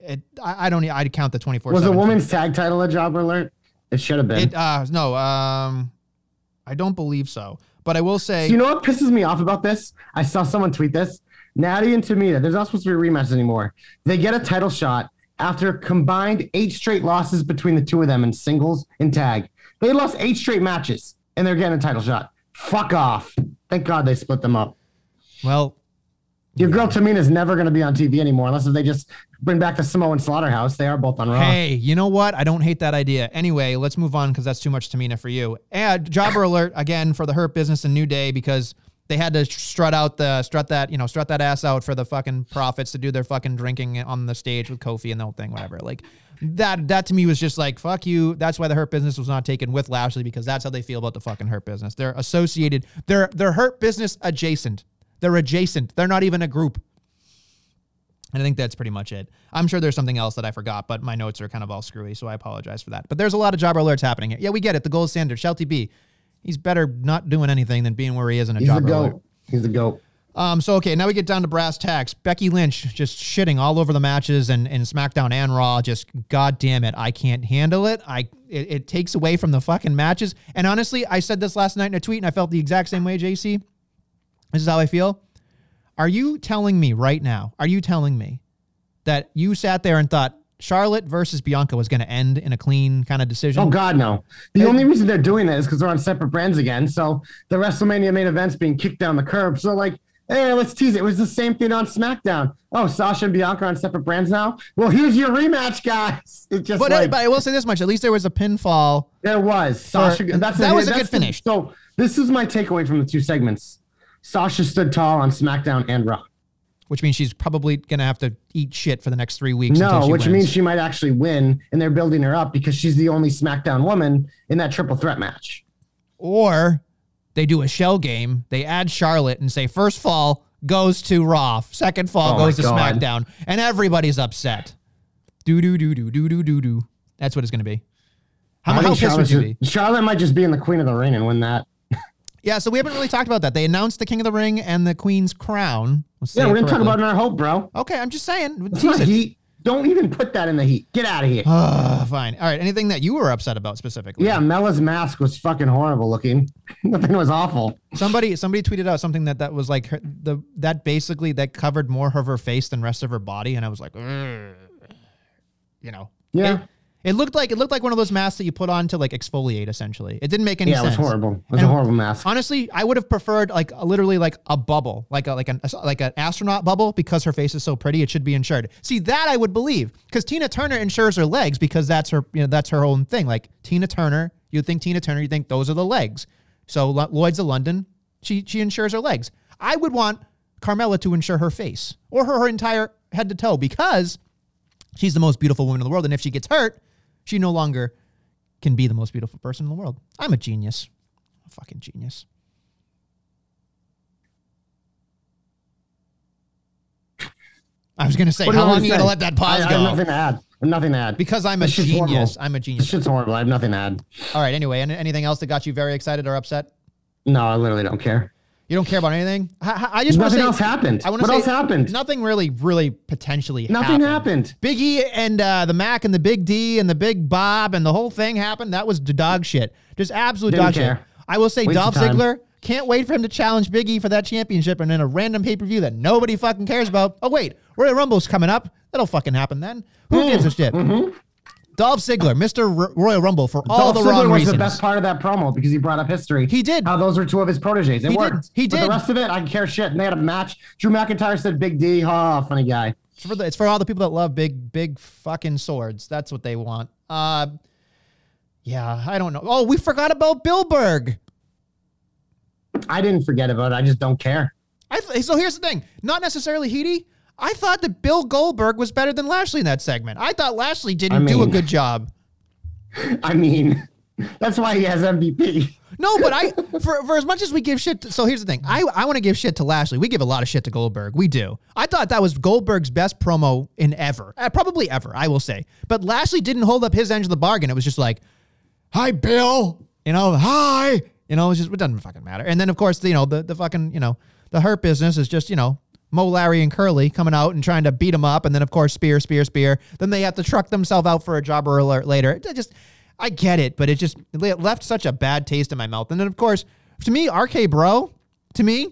it, I, I don't. I'd count the 24.
Was a woman's tag title a job alert? It should have been.
It uh no um, I don't believe so. But I will say.
So you know what pisses me off about this? I saw someone tweet this. Natty and Tamina, there's not supposed to be rematches anymore. They get a title shot after combined eight straight losses between the two of them in singles and tag. They lost eight straight matches and they're getting a title shot. Fuck off. Thank God they split them up.
well,
Your girl Tamina is never going to be on TV anymore unless if they just bring back the Samoan Slaughterhouse. They are both on Raw.
Hey, you know what? I don't hate that idea. Anyway, let's move on because that's too much Tamina for you. And jobber alert again for the Hurt Business and New Day because they had to strut out the strut that you know strut that ass out for the fucking profits to do their fucking drinking on the stage with Kofi and the whole thing, whatever. Like that that to me was just like fuck you. That's why the Hurt Business was not taken with Lashley because that's how they feel about the fucking Hurt Business. They're associated. They're they're Hurt Business adjacent. They're adjacent. They're not even a group. And I think that's pretty much it. I'm sure there's something else that I forgot, but my notes are kind of all screwy, so I apologize for that. But there's a lot of jobber alerts happening here. Yeah, we get it. The gold standard, Shelty B. He's better not doing anything than being where he is in a
He's the
jobber alert.
GOAT. He's a GOAT.
Um, so okay, now we get down to brass tacks. Becky Lynch just shitting all over the matches and, and SmackDown and Raw. Just god damn it, I can't handle it. I it, it takes away from the fucking matches. And honestly, I said this last night in a tweet, and I felt the exact same way. JC, this is how I feel. Are you telling me right now? Are you telling me that you sat there and thought Charlotte versus Bianca was going to end in a clean kind of decision.
Oh God, no! The only reason they're doing that is because they're on separate brands again. So the WrestleMania main event's being kicked down the curb. So like, hey, let's tease it. It was the same thing on SmackDown. Oh, Sasha and Bianca on separate brands now. Well, here's your rematch, guys. It's just
But, uh,
like
but I will say this much: at least there was a pinfall.
there was Sasha. that's
that
the-
was a
that's
good
the-
finish.
so this is my takeaway from the two segments. Sasha stood tall on SmackDown and Raw.
which means she's probably going to have to eat shit for the next three weeks. until
No, which
wins.
means she might actually win, and they're building her up because she's the only SmackDown woman in that triple threat match.
or they do a shell game. They add Charlotte and say first fall goes to Raw, second fall
Oh
goes to
God.
SmackDown, and everybody's upset. Do do do do do do do do. That's what it's going to be. How,
I
how
think
pissed would you be?
Charlotte might just be in the Queen of the Ring and win that.
Yeah, so we haven't really talked about that. They announced the King of the Ring and the Queen's crown. Say
Yeah, we're gonna talk about it in our hope, bro.
Okay, I'm just saying.
It's not heat. Don't even put that in the heat. Get out of here.
Ah, fine. All right. Anything that you were upset about specifically?
Yeah, Mella's mask was fucking horrible looking. Nothing was awful.
Somebody somebody tweeted out something that that was like her, the that basically that covered more of her face than rest of her body, and I was like, "Ugh." you know,
Yeah.
It, it looked like it looked like one of those masks that you put on to like exfoliate. Essentially, it didn't make any sense.
Yeah, it was horrible. It was
And
a horrible mask.
Honestly, I would have preferred like a, literally like a bubble, like a like an like an astronaut bubble, because her face is so pretty. It should be insured. See that I would believe because Tina Turner insures her legs because that's her you know that's her own thing. Like Tina Turner, you think Tina Turner, you think those are the legs. So Lo- Lloyd's of London, she she insures her legs. I would want Carmella to insure her face or her, her entire head to toe because she's the most beautiful woman in the world, and if she gets hurt, she no longer can be the most beautiful person in the world. I'm a genius. a fucking genius. I was gonna say,
What
how long are you gonna let that pause
I, I
go?
have nothing to add. Nothing to add.
because I'm a
This shit's
genius.
horrible.
I'm a
This
genius.
shit's horrible. I have nothing to add.
All right. Anyway, any- anything else that got you very excited or upset?
No, I literally don't care.
You don't care about anything. I, I- just want to
Nothing
say
else happened.
I want
What
to say
else happened?
Nothing really, really potentially. Happened.
Nothing happened.
Big E and uh, the Mac and the Big D and the Big Bob and the whole thing happened. That was dog shit. Just absolute
Didn't
dog shit. I will say,
Waste
Dolph. Ziggler can't wait for him to challenge Big E for that championship and in a random pay per view that nobody fucking cares about. Oh wait, Royal Rumble's coming up. That'll fucking happen then. Who
Hmm.
gives a shit? Dolph Ziggler, Mr. R- Royal Rumble, for all
Dolph
the
Ziggler
wrong
was
reasons.
the best part of that promo because he brought up history.
He did.
How those were two of his proteges. It
He did.
worked.
He
But the rest of it, I can care shit. And they had a match. Drew McIntyre said Big D. Ha, funny guy.
It's for, the, it's for all the people that love big, big fucking swords. That's what they want. Uh, yeah, I don't know. Oh, we forgot about Billberg.
I didn't forget about it. I just don't care.
I so here's the thing. Not necessarily Heaty. I thought that Bill Goldberg was better than Lashley in that segment. I thought Lashley didn't
I
do a good job.
I mean, that's why he has MVP.
No, but I for for as much as we give shit. To, so here's the thing. I I want to give shit to Lashley. We give a lot of shit to Goldberg. We do. I thought that was Goldberg's best promo in ever, uh, probably ever. I will say. But Lashley didn't hold up his end of the bargain. It was just like, "Hi, Bill." You know, hi. You know, it's just it doesn't fucking matter. And then of course, you know, the the fucking you know the hurt business is just you know. Mo, Larry, and Curly coming out and trying to beat him up, and then of course spear, spear, spear. Then they have to truck themselves out for a jobber alert later. It just, I get it, but it just it left such a bad taste in my mouth. And then of course, to me, RK Bro, to me,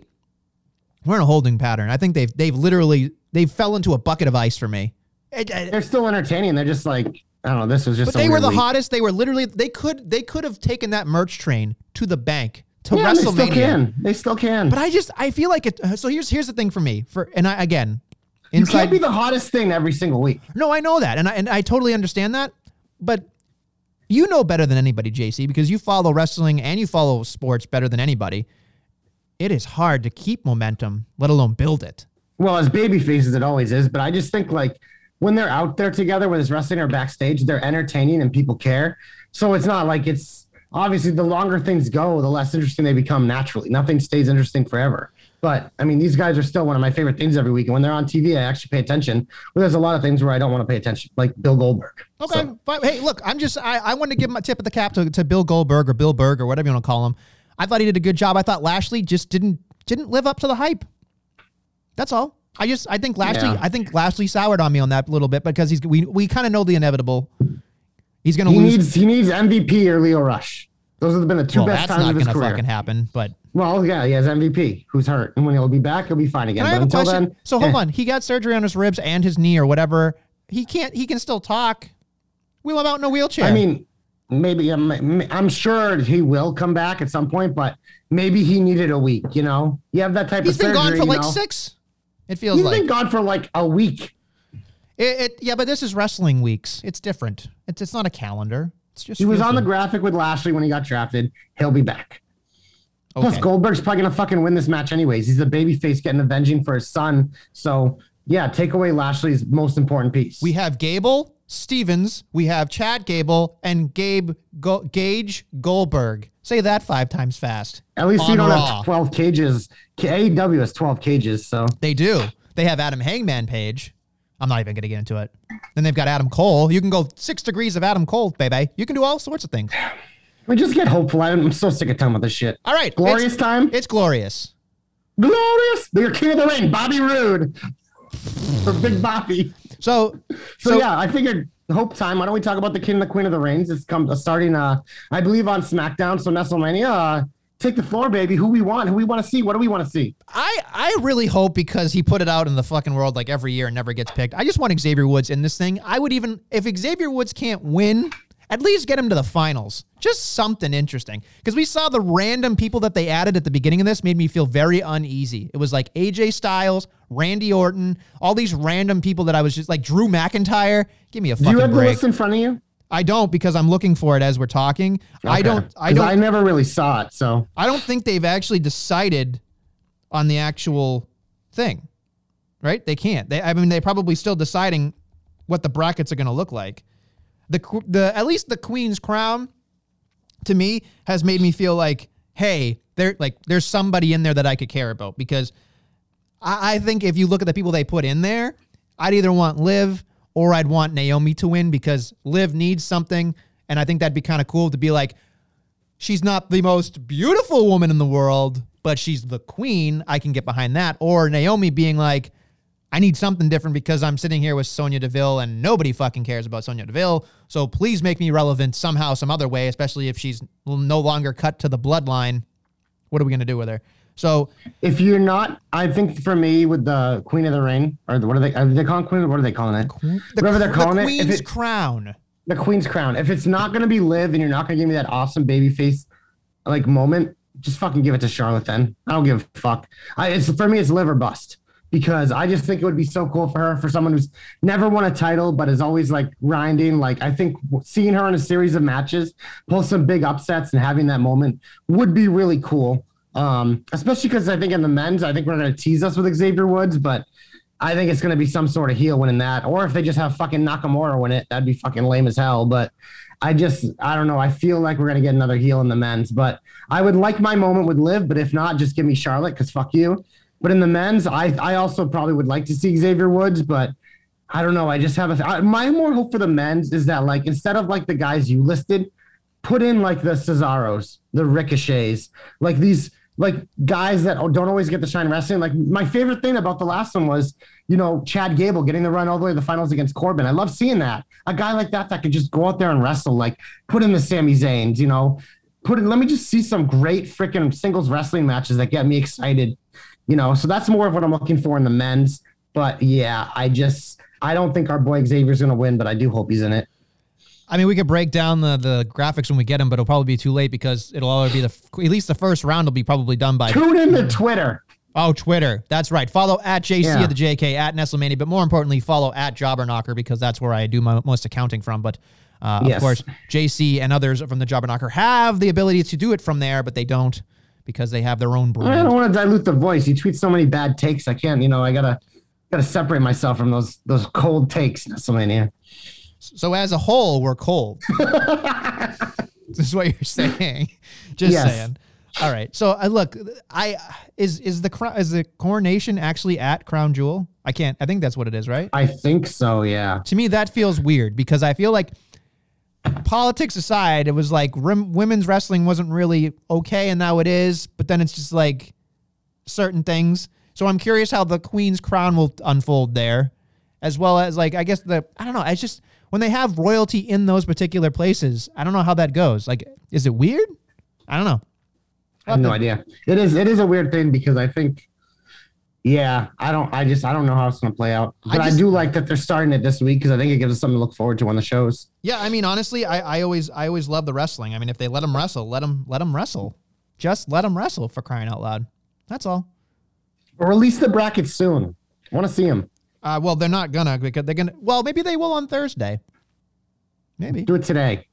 we're in a holding pattern. I think they've they've literally they've fell into a bucket of ice for me. It- it-
They're still entertaining. They're just like, I don't know. This was just.
but they were the
week.
hottest. They were literally they could they could have taken that merch train to the bank to
Yeah, they still can. They still can.
But I just I feel like it. So here's here's the thing for me. For and I again,
you
inside
can't be the hottest thing every single week.
No, I know that, and I and I totally understand that. But you know better than anybody, JC, because you follow wrestling and you follow sports better than anybody. It is hard to keep momentum, let alone build it.
Well, as baby faces, it always is. But I just think like when they're out there together, whether it's wrestling or backstage, they're entertaining and people care. So it's not like it's obviously the longer things go, the less interesting they become naturally. Nothing stays interesting forever. But I mean, these guys are still one of my favorite things every week. And when they're on TV, I actually pay attention. Well, there's a lot of things where I don't want to pay attention, like Bill Goldberg.
Okay,
So,
fine. Hey, look, I'm just I, I want to give my tip of the cap to, to Bill Goldberg or Bill Berg or whatever you want to call him. I thought he did a good job. I thought Lashley just didn't didn't live up to the hype. That's all. I just I think Lashley
Yeah.
I think Lashley soured on me on that a little bit because he's we we kind of know the inevitable. He's gonna
he
lose.
needs he needs MVP or Lio Rush. Those have been the two
well,
best times
not
of his
gonna
career.
fucking happen. But
Well, yeah, he has MVP who's hurt, and when he'll be back, he'll be fine again.
Can I
but
have a question?
then,
so hold
eh.
on, he got surgery on his ribs and his knee or whatever. he can't. He can still talk. Wheel him out in a wheelchair.
I mean, maybe I'm, I'm sure he will come back at some point, but maybe he needed a week. You know, you have that type
he's
of He's
been
surgery.
gone for like
know?
six. It feels
He's
like
been gone for like a week.
It, it. Yeah, but this is wrestling weeks. It's different. It's it's not a calendar. It's just
He was on the graphic with Lashley when he got drafted. He'll be back. Plus, Goldberg's probably gonna fucking win this match anyways. He's a babyface getting avenging for his son. So yeah, take away Lashley's most important piece.
We have Gable Steveson. We have Chad Gable and Gabe Go- Gage Goldberg. Say that five times fast.
At least you don't
Raw.
have 12 cages. AEW has 12 cages, so
They do. They have Adam Hangman Page. I'm not even going to get into it. Then they've got Adam Cole. You can go six degrees of Adam Cole, baby. You can do all sorts of things.
we just get hopeful. I'm so sick of talking about this shit.
All right.
Glorious
it's,
time.
It's glorious.
Glorious. They're king of the ring, Bobby Roode. For Big Bobby.
So,
So,
so,
yeah, I figured hope time. Why don't we talk about the king and the queen of the reigns? It's come uh, starting, uh, I believe, on SmackDown. So WrestleMania, uh, take the floor, baby. Who we want? Who we want to see? What do we want to see?
I, I really hope because he put it out in the fucking world like every year and never gets picked. I just want Xavier Woods in this thing. I would even, if Xavier Woods can't win, at least get him to the finals. Just something interesting. Because we saw the random people that they added at the beginning of this made me feel very uneasy. It was like AJ Styles, Randy Orton, all these random people that I was just like Drew McIntyre. Give me a
Do you
fucking
have the list in front of you?
I don't because I'm looking for it as we're talking. I don't. I don't.
I never really saw it. So
I don't think they've actually decided on the actual thing, right? They can't. They, I mean, they're probably still deciding what the brackets are going to look like. The the at least the Queen's crown to me has made me feel like, hey, there like there's somebody in there that I could care about because I, I think if you look at the people they put in there, I'd either want Liv or I'd want Naomi to win because Liv needs something, and I think that'd be kind of cool to be like, she's not the most beautiful woman in the world, but she's the queen. I can get behind that. Or Naomi being like, I need something different because I'm sitting here with Sonya Deville and nobody fucking cares about Sonya Deville. So please make me relevant somehow, some other way, especially if she's no longer cut to the bloodline. What are we going to do with her? So
if you're not, I think for me with the Queen of the Ring, or what are they? Uh, are they calling Queen? What are they calling it?
the,
Whatever they're calling
the
it. If
Queen's
it
crown.
the Queen's crown. If it's not gonna be Liv and you're not gonna give me that awesome baby face like moment, just fucking give it to Charlotte then. I don't give a fuck. I it's for me it's Liv or bust. Because I just think it would be so cool for her, for someone who's never won a title but is always like grinding. Like I think seeing her in a series of matches, pull some big upsets, and having that moment would be really cool. Um, especially because I think in the men's, I think we're gonna tease us with Xavier Woods, but I think it's going to be some sort of heel winning that. Or if they just have fucking Nakamura win it, that'd be fucking lame as hell. But I just, I don't know. I feel like we're going to get another heel in the men's. But I would like my moment with Liv. But if not, just give me Charlotte because fuck you. But in the men's, I, I also probably would like to see Xavier Woods. But I don't know. I just have a, I, my more hope for the men's is that like instead of like the guys you listed, put in like the Cesaros, the Ricochets, like these like guys that don't always get to shine wrestling. Like my favorite thing about the last one was, you know, Chad Gable getting the run all the way to the finals against Corbin. I love seeing that. A guy like that that could just go out there and wrestle, like put in the Sami Zayn's, you know, put in. Let me just see some great freaking singles wrestling matches that get me excited, you know. So that's more of what I'm looking for in the men's. But yeah, I just I don't think our boy Xavier's gonna win, but I do hope he's in it.
I mean, we could break down the, the graphics when we get them, but it'll probably be too late because it'll already be the at least the first round will be probably done by
Tune in to Twitter.
oh Twitter. That's right. Follow at JC
Yeah.
at the JK at Nestlemania, but more importantly, follow at Jobberknocker because that's where I do my most accounting from. But uh, of course, JC and others from the Jobberknocker have the ability to do it from there, but they don't because they have their own brand.
I don't want to dilute the voice. You tweet so many bad takes. I can't, you know, I gotta gotta separate myself from those those cold takes, WrestleMania.
So as a whole, we're cold. this is what you're saying. Just
Yes.
saying. All right. So I look, I is is the cro- is the coronation actually at Crown Jewel? I can't. I think that's what it is, right?
I think so, yeah.
To me, that feels weird because I feel like politics aside, it was like rim, women's wrestling wasn't really okay, and now it is. But then it's just like certain things. So I'm curious how the Queen's crown will unfold there, as well as like I guess the I don't know. It's just when they have royalty in those particular places, I don't know how that goes. Like, is it weird? I don't know.
I have no idea. It is it is a weird thing because I think Yeah, I don't. I just I don't know how it's going to play out. But I,
just-
do like that they're starting it this week because I think it gives us something to look forward to on the shows.
Yeah, I mean, honestly, I, I always I always love the wrestling. I mean, if they let them wrestle, let them let them wrestle. Just let them wrestle for crying out loud. That's all.
Or release the brackets soon. I want to see them.
Uh, well, they're not gonna because they're gonna. Well, maybe they will on Thursday. Maybe,
Do it today.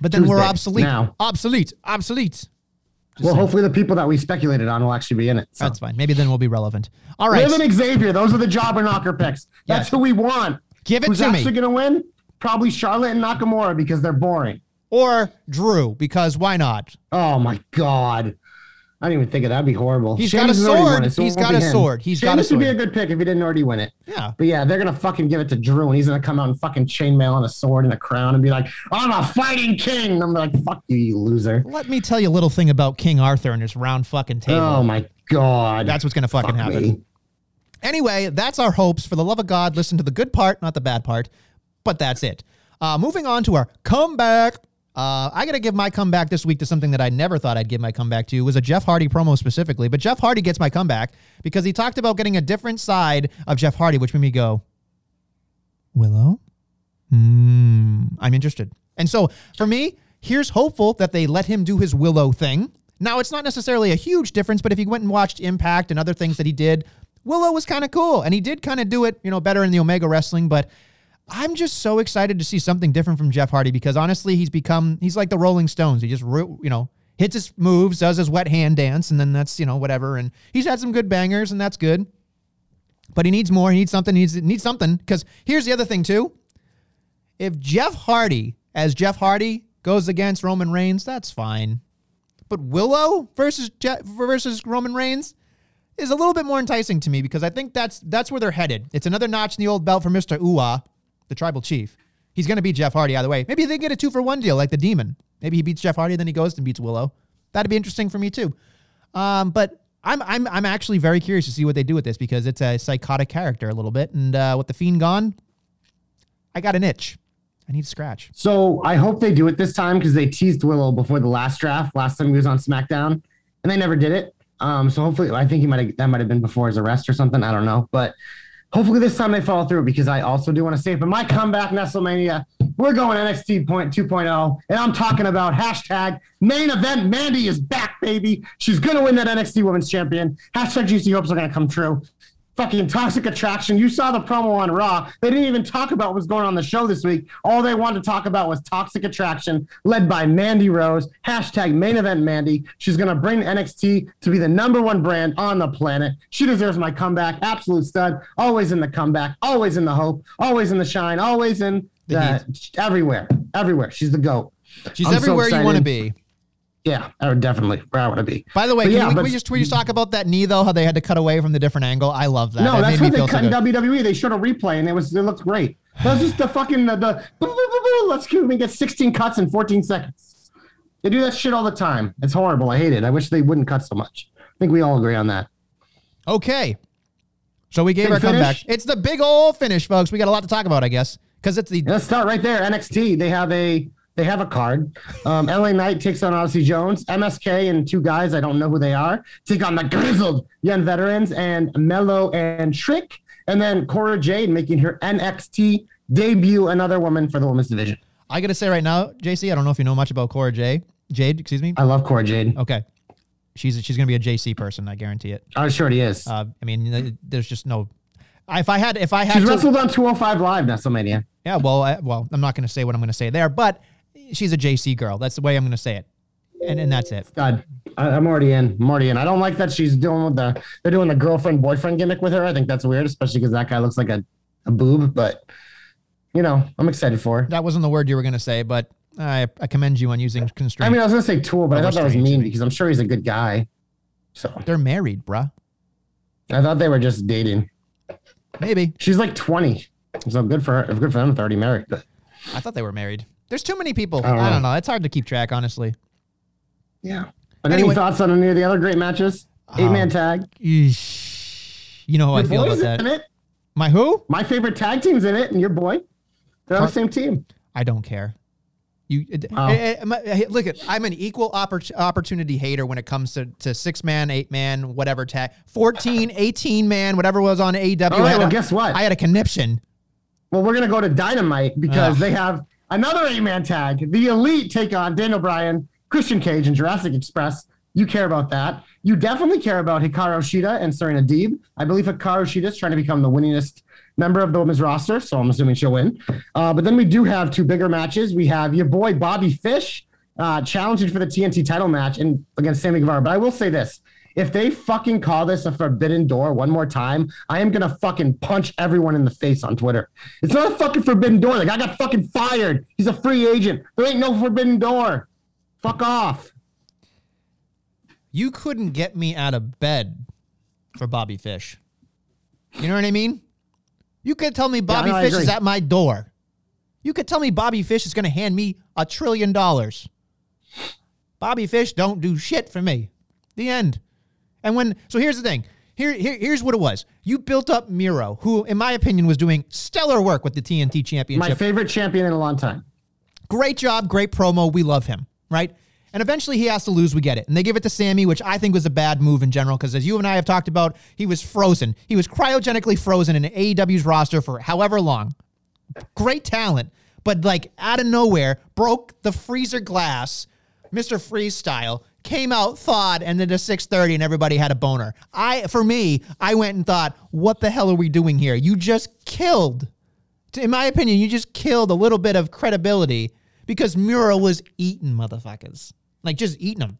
but then we're
Tuesday,
obsolete.
now.
Obsolete. Obsolete.
well, hopefully the people that we speculated on will actually be in it. So.
That's fine. Maybe then we'll be relevant. All right,
Liv and Xavier, those are the jobber knocker picks. That's
Yes.
who we want.
give it
Who's
to me.
Who's actually going to win? Probably Charlotte and Nakamura because they're boring.
or Drew because why not?
Oh my god. I didn't even think of that. That'd be horrible.
He's got a
has already won
sword.
it, so
He's got a
him.
sword. He's got a
Sheamus would be a good pick if he didn't already win it.
Yeah.
But yeah, they're gonna fucking give it to Drew, and he's gonna come out and fucking chainmail on a sword and a crown and be like, "I'm a fighting king." And I'm like, "Fuck you, you loser."
Let me tell you a little thing about King Arthur and his round fucking table.
Oh my god.
That's what's gonna fucking
Fuck
happen.
me.
Anyway, that's our hopes. For the love of God, listen to the good part, not the bad part. But that's it. Uh, moving on to our comeback. Uh, I got to give my comeback this week to something that I never thought I'd give my comeback to. It was a Jeff Hardy promo specifically, but Jeff Hardy gets my comeback because he talked about getting a different side of Jeff Hardy, which made me go, Willow? Hmm, I'm interested. And so for me, here's hopeful that they let him do his Willow thing. Now, it's not necessarily a huge difference, but if you went and watched Impact and other things that he did, Willow was kind of cool. And he did kind of do it, you know, better in the Omega wrestling, but I'm just so excited to see something different from Jeff Hardy because honestly, he's become, he's like the Rolling Stones. He just, you know, hits his moves, does his wet hand dance, and then that's, you know, whatever. And he's had some good bangers, and that's good. But he needs more. He needs something. He needs, needs something. Because here's the other thing, too. If Jeff Hardy, as Jeff Hardy, goes against Roman Reigns, that's fine. But Willow versus versus Roman Reigns is a little bit more enticing to me because I think that's that's where they're headed. It's another notch in the old belt for Mister Uwa, the tribal chief. He's going to beat Jeff Hardy either way. Maybe they get a two for one deal like the Demon. Maybe he beats Jeff Hardy, then he goes and beats Willow. That'd be interesting for me too. Um, but I'm I'm I'm actually very curious to see what they do with this because it's a psychotic character a little bit, and uh, with the fiend gone, I got an itch. I need to scratch.
So I hope they do it this time because they teased Willow before the last draft. Last time he was on SmackDown, and they never did it. Um, so hopefully, I think he might that might have been before his arrest or something. I don't know, but hopefully this time they follow through because I also do want to say, it. but my comeback, WrestleMania, we're going NXT point 2.0, and I'm talking about hashtag main event. Mandy is back, baby. She's gonna win that NXT Women's Champion. Hashtag GC hopes are gonna come true. Fucking toxic attraction. You saw the promo on Raw. They didn't even talk about what was going on the show this week. All they wanted to talk about was toxic attraction, led by Mandy Rose. Hashtag main event Mandy. She's gonna bring NXT to be the number one brand on the planet. She deserves my comeback. Absolute stud. Always in the comeback. Always in the hope. Always in the shine. Always in
The
the, everywhere. Everywhere. She's the goat.
She's
I'm so
everywhere you want to be.
Yeah, I would definitely where I want to be.
By the way,
But yeah,
we,
but-
we just we just talk about that knee though? How they had to cut away from the different angle. I love that.
No, that's
me
they
so
cut in. WWE. They showed a replay and it was it looked great. That's just the fucking the, the boo, boo, boo, boo, let's. We get 16 cuts in 14 seconds. They do that shit all the time. It's horrible. I hate it. I wish they wouldn't cut so much. I think we all agree on that.
Okay. So we gave
Big
our comeback. It's the big old finish, folks. We got a lot to talk about, I guess, because it's the
let's start right there. NXT. They have a they have a card. Um, LA Knight takes on Odyssey Jones. MSK and two guys I don't know who they are take on the grizzled young veterans and Melo and Trick, and then Cora Jade making her NXT debut. Another woman for the women's division.
I got to say right now, JC. I don't know if you know much about Cora Jade. Jade, excuse me.
I love Cora Jade.
Okay. She's she's gonna be a JC person. I guarantee it.
I'm sure he is.
Uh, I mean, there's just no. If I had, if I had
She's
to,
wrestled on 205 Live, WrestleMania.
yeah. Well, I, well, I'm not gonna say what I'm gonna say there, but she's a JC girl. That's the way I'm gonna say it, and and that's it.
God, I, I'm already in. I'm already in. I don't like that she's doing with the they're doing the girlfriend boyfriend gimmick with her. I think that's weird, especially because that guy looks like a, a boob. But you know, I'm excited for her.
That wasn't the word you were gonna say, but I I commend you on using constraint.
I mean, I was gonna say tool, but I thought that was mean because I'm sure he's a good guy. So
They're married, bruh.
I thought they were just dating.
Maybe.
She's like 20, so good for her. Good for them. if They're already married. But
I thought they were married. There's too many people.
I don't
I don't
know.
know. It's hard to keep track, honestly.
yeah. But
Anyway.
any thoughts on any of the other great matches? Eight man tag.
Eesh. You know how I
Your
feel about
boy's
that.
in it.
My who?
My favorite tag team's in it, and your boy. They're on the same team.
I don't care. You
Wow.
eh, I- eh, look at I'm an equal oppor- opportunity hater when it comes to, to six man, eight man, whatever tag, 14, 18 man, whatever was on AEW.
All right, well,
a-
guess what?
I had a conniption.
Well, we're gonna go to Dynamite because
Ugh.
they have another eight-man tag. The Elite take on Daniel Bryan, Christian Cage, and Jurassic Express. You care about that. You definitely care about Hikaru Shida and Serena Deeb. I believe Hikaru Shida is trying to become the winningest member of the women's roster, so I'm assuming she'll win. Uh, but then we do have two bigger matches. We have your boy Bobby Fish uh, challenging for the TNT title match and against Sammy Guevara. But I will say this: if they fucking call this a forbidden door one more time, I am gonna fucking punch everyone in the face on Twitter. It's not a fucking forbidden door. Like I got fucking fired. He's a free agent. There ain't no forbidden door. Fuck off.
You couldn't get me out of bed for Bobby Fish. You know what I mean? You could tell me Bobby
no,
Fish is at my door. You could tell me Bobby Fish is going to hand me a trillion dollars. Bobby Fish don't do shit for me. The end. And when so here's the thing. Here, here here's what it was. You built up Miro, who in my opinion was doing stellar work with the TNT Championship.
My favorite champion in a long time.
Great job, great promo. We love him, right? And eventually he has to lose. We get it. And they give it to Sammy, which I think was a bad move in general because as you and I have talked about, he was frozen. He was cryogenically frozen in AEW's roster for however long. Great talent, but like out of nowhere, broke the freezer glass, Mr. Freeze style, came out, thawed, and then to 6:30 and everybody had a boner. I for me, I went and thought, what the hell are we doing here? You just killed in my opinion, you just killed a little bit of credibility because Miro was eating motherfuckers, like just eating them.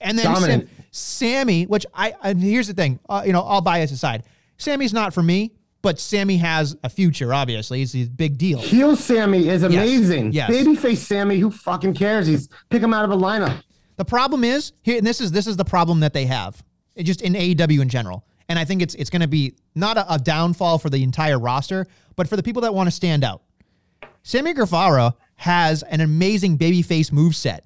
And then Sam, Sammy, which I and here's the thing, uh, you know, all bias aside, Sammy's not for me, but Sammy has a future. Obviously, he's a big deal.
Heel Sammy is amazing.
Yes.
Babyface Sammy, who fucking cares? He's pick him out of a lineup.
The problem is here, and this is this is the problem that they have, it just in AEW in general. And I think it's it's going to be not a, a downfall for the entire roster, but for the people that want to stand out. Sammy Guevara has an amazing babyface moveset,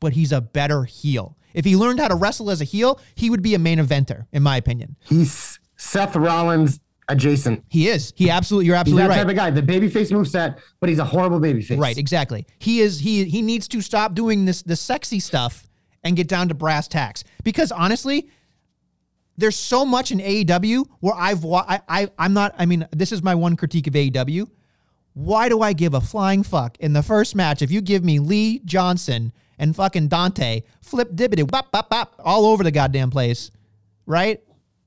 but he's a better heel. If he learned how to wrestle as a heel, he would be a main eventer, in my opinion.
He's Seth Rollins adjacent.
He is. He absolutely. You're
He's
absolutely
that
right.
type of guy. The babyface moveset, but he's a horrible babyface.
Right, exactly. He is he he needs to stop doing this the sexy stuff and get down to brass tacks. Because honestly, there's so much in AEW where I've I, I I'm not I mean, this is my one critique of AEW. Why do I give a flying fuck in the first match if you give me Lee Johnson and fucking Dante flip dibbity bop bop bop all over the goddamn place, right?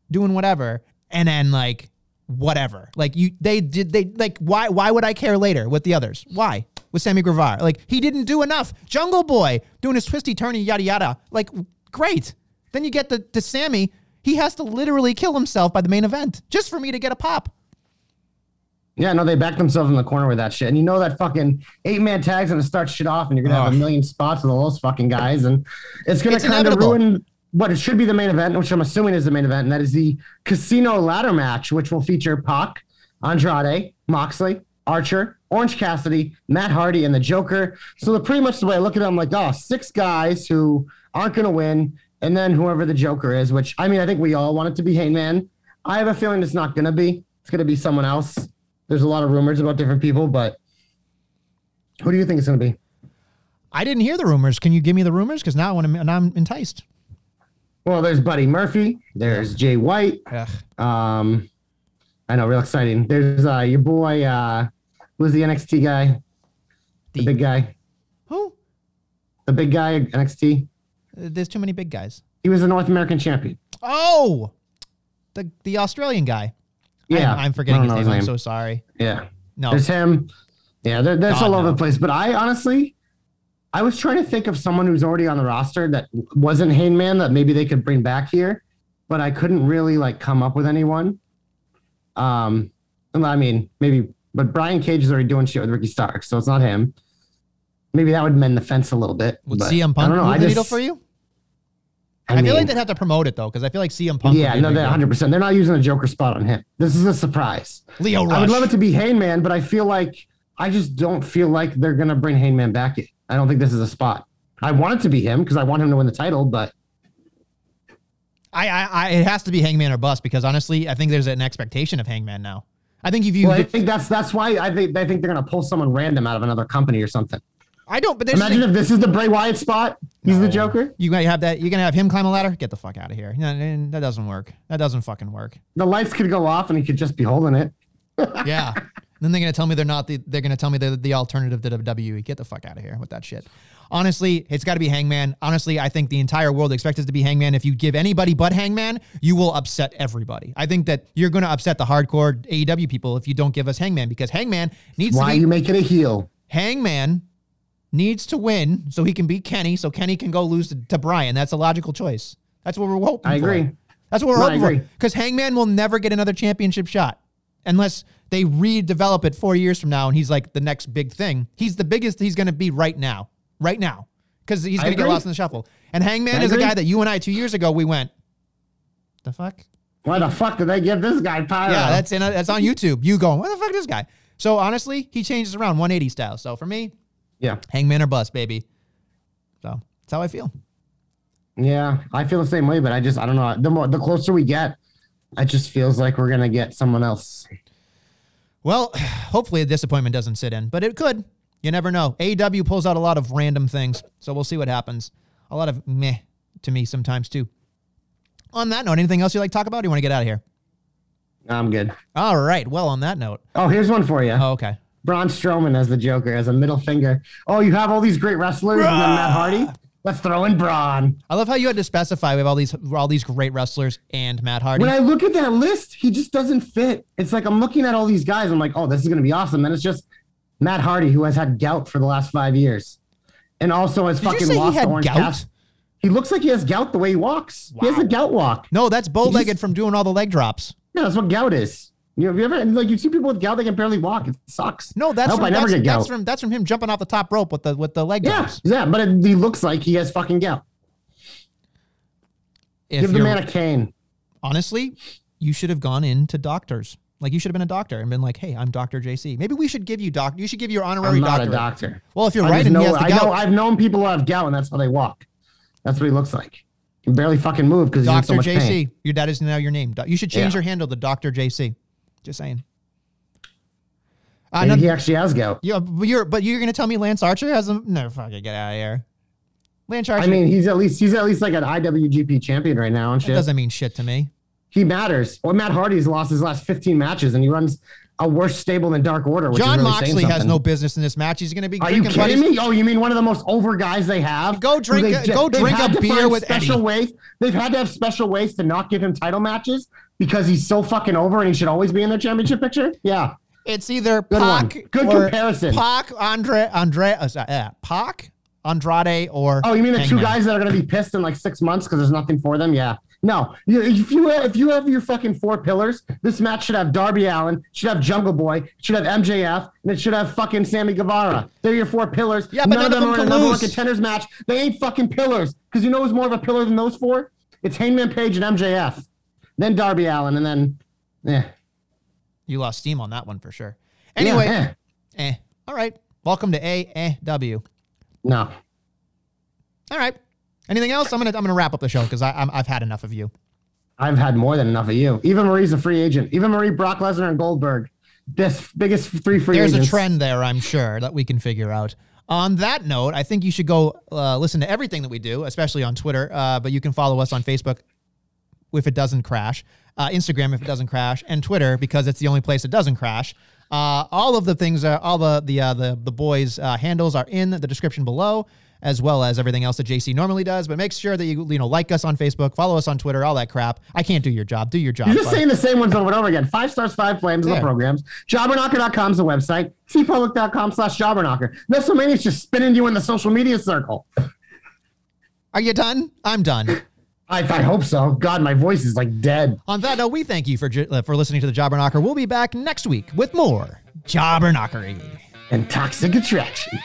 Doing whatever, and then like whatever. Like you, they did they like why? Why would I care later with the others? Why with Sammy Guevara? Like he didn't do enough. Jungle Boy doing his twisty turny yada yada. Like great. Then you get the to Sammy. He has to literally kill himself by the main event just for me to get a pop.
Yeah, no, they backed themselves in the corner with that shit. And you know that fucking eight man tag's gonna start shit off, and you're gonna have a million spots with all those fucking guys, and it's gonna kind of ruin what it should be the main event, which I'm assuming is the main event, and that is the casino ladder match, which will feature Pac, Andrade, Moxley, Archer, Orange Cassidy, Matt Hardy, and the Joker. So the pretty much the way I look at it, I'm like, oh, six guys who aren't gonna win, and then whoever the Joker is, which I mean, I think we all want it to be Hangman. I have a feeling it's not gonna be. It's gonna be someone else. There's a lot of rumors about different people, but who do you think it's going to be?
I didn't hear the rumors. Can you give me the rumors? Because now, I wanna- now I'm enticed.
Well, there's Buddy Murphy. There's Jay White.
Ugh.
Um, I know, real exciting. There's uh, your boy. Uh, who's the NXT guy? The,
The-
big guy.
Who?
The big guy NXT.
Uh, There's too many big guys.
He was a North American champion.
Oh, the the Australian guy.
Yeah,
I'm, I'm forgetting his
don't
name. I'm so sorry.
Yeah.
No,
There's him. Yeah, they're, they're all over the place. But I honestly, I was trying to think of someone who's already on the roster that wasn't Hangman that maybe they could bring back here, but I couldn't really like come up with anyone. Um, I mean, maybe, but Brian Cage is already doing shit with Ricky Starks, so it's not him. Maybe that would mend the fence a little bit.
would CM
I
Punk
don't know. I just,
needle for you?
I,
I, feel like they'd have to promote it though, because I feel like CM Punk.
yeah, no, they're 100. percent They're not using a Joker spot on him. This is a surprise.
Lio Rush.
I would love it to be Hangman, but I feel like I just don't feel like they're gonna bring Hangman back yet. I don't think this is a spot. I want it to be him because I want him to win the title, but
I, I, I, it has to be Hangman or bust because honestly, I think there's an expectation of Hangman now. I think if you,
well, I think that's that's why I think I think they're gonna pull someone random out of another company or something.
I don't. But
Imagine if this is the Bray Wyatt spot. He's the Joker.
you gonna have that. You're gonna have him climb a ladder. Get the fuck out of here. No, no, That doesn't work. That doesn't fucking work.
The lights could go off and he could just be holding it.
Yeah. then they're gonna tell me they're not the. They're gonna tell me they're the alternative to WWE. Get the fuck out of here with that shit. Honestly, it's got to be Hangman. Honestly, I think the entire world expects it to be Hangman. If you give anybody but Hangman, you will upset everybody. I think that you're going to upset the hardcore AEW people if you don't give us Hangman because Hangman needs
Why
to
you making a heel?
Hangman needs to win so he can beat Kenny, so Kenny can go lose to, to Brian. That's a logical choice. That's what we're hoping
I
for.
agree.
That's what we're
No,
hoping for. Because Hangman will never get another championship shot unless they redevelop it four years from now and he's like the next big thing. He's the biggest he's going to be right now. Right now. Because he's going to get lost in the shuffle. And Hangman
I
is a guy that you and I two years ago we went, the fuck?
Why the fuck did they give this guy pyro?
Yeah, that's in that's on YouTube. You going, what the fuck is this guy? So honestly, he changes around 180 style. So for me,
yeah.
Hangman or bust, baby. So that's how I feel.
Yeah, I feel the same way, but I just I don't know. The more the closer we get, it just feels like we're gonna get someone else.
Well, hopefully a disappointment doesn't sit in, but it could. You never know. AEW pulls out a lot of random things, so we'll see what happens. A lot of meh to me sometimes too. On that note, anything else you like to talk about? Or you want to get out of here?
I'm good.
All right. Well, on that note,
Oh, here's one for you.
oh, okay.
Braun Strowman as the Joker as a middle finger. Oh, you have all these great wrestlers and then Matt Hardy. Let's throw in Braun.
I love how you had to specify we have all these all these great wrestlers and Matt Hardy.
When I look at that list, he just doesn't fit. It's like I'm looking at all these guys. I'm like, oh, this is gonna be awesome. Then it's just Matt Hardy, who has had gout for the last five years, and also has
Did
fucking
he
lost
had
Orange
gout?
He looks like he has gout the way he walks. He has a gout walk.
no, that's bow-legged
just-
from doing all the leg drops.
No, that's what gout is. You have you ever like you see people with gout they can barely walk. It sucks.
No, that's
I hope
from,
I never
that's,
get gout.
that's from that's from him jumping off the top rope with the with the leg
yeah,
drops.
yeah, but it, he looks like he has fucking gout.
If
Give the man a cane.
honestly, you should have gone into doctors. Like you should have been a doctor and been like, "Hey, I'm Doctor JC." Maybe we should give you doc. You should give your honorary
I'm not
doctorate.
a doctor.
Well, if you're
I
right and
know,
he has the
I
gout,
know I've known people who have gout and that's how they walk. That's what he looks like. He can barely fucking move because he's in so much
JC,
pain.
your dad is now your name. You should change
Yeah.
your handle to Doctor JC. Just saying. Uh,
Maybe
no,
he actually has gout.
yeah, but you're but you're gonna tell me Lance Archer has a no fucking get out of here. Lance Archer
I mean, he's at least he's at least like an IWGP champion right now and
that
shit.
doesn't mean shit to me.
He matters. Well, Matt Hardy's lost his last 15 matches and he runs a worse stable than Dark Order. Which
John
really
Moxley has no business in this match. He's gonna be
Are you kidding
buddies-
me? Oh, you mean one of the most over guys they have?
Go drink
they-
a- go drink a beer with
special
Eddie.
ways. They've had to have special ways to not give him title matches because he's so fucking over and he should always be in the championship picture. Yeah.
It's either
Good one.
Pac
Good
or
comparison.
Pac, Andre, Andre, uh, uh, Pac, Andrade, or
Oh, you mean the two guys that are going to be pissed in like six months because there's nothing for them? Yeah. No, You- if you have, if you have your fucking four pillars, this match should have Darby Allin, should have Jungle Boy, should have MJF, and it should have fucking Sammy Guevara. They're your four pillars.
Yeah, but none of them
are in a number one contenders match. They ain't fucking pillars because you know who's more of a pillar than those four? It's Hangman Page and MJF, then Darby Allin, and then yeah.
You lost steam on that one for sure. Anyway,
Yeah, eh.
eh. All right. Welcome to AAW.
No.
All right. Anything else? I'm gonna I'm gonna wrap up the show because I'm I've had enough of you.
I've had more than enough of you. Even Marie's a free agent. Even Marie, Brock Lesnar, and Goldberg. This biggest three free
There's
agents.
a trend there, I'm sure, that we can figure out. On that note, I think you should go uh, listen to everything that we do, especially on Twitter. Uh, but you can follow us on Facebook if it doesn't crash, uh, Instagram if it doesn't crash, and Twitter because it's the only place it doesn't crash. Uh, all of the things, are, all the the uh, the the boys' uh, handles are in the description below, as well as everything else that JC normally does. But make sure that you you know like us on Facebook, follow us on Twitter, all that crap. I can't do your job. Do your job.
You're just
bud.
saying the same ones over and over again. Five stars, five flames,
Yeah.
the programs. Jobberknocker.com is the website. cpublic.com slash jobberknocker. WrestleMania's just spinning you in the social media circle.
Are you done? I'm done.
I, I hope so. God, my voice is like dead.
On that note, we thank you for uh, for listening to the Jobber Knocker. We'll be back next week with more Jobber Knockery.
And toxic attraction.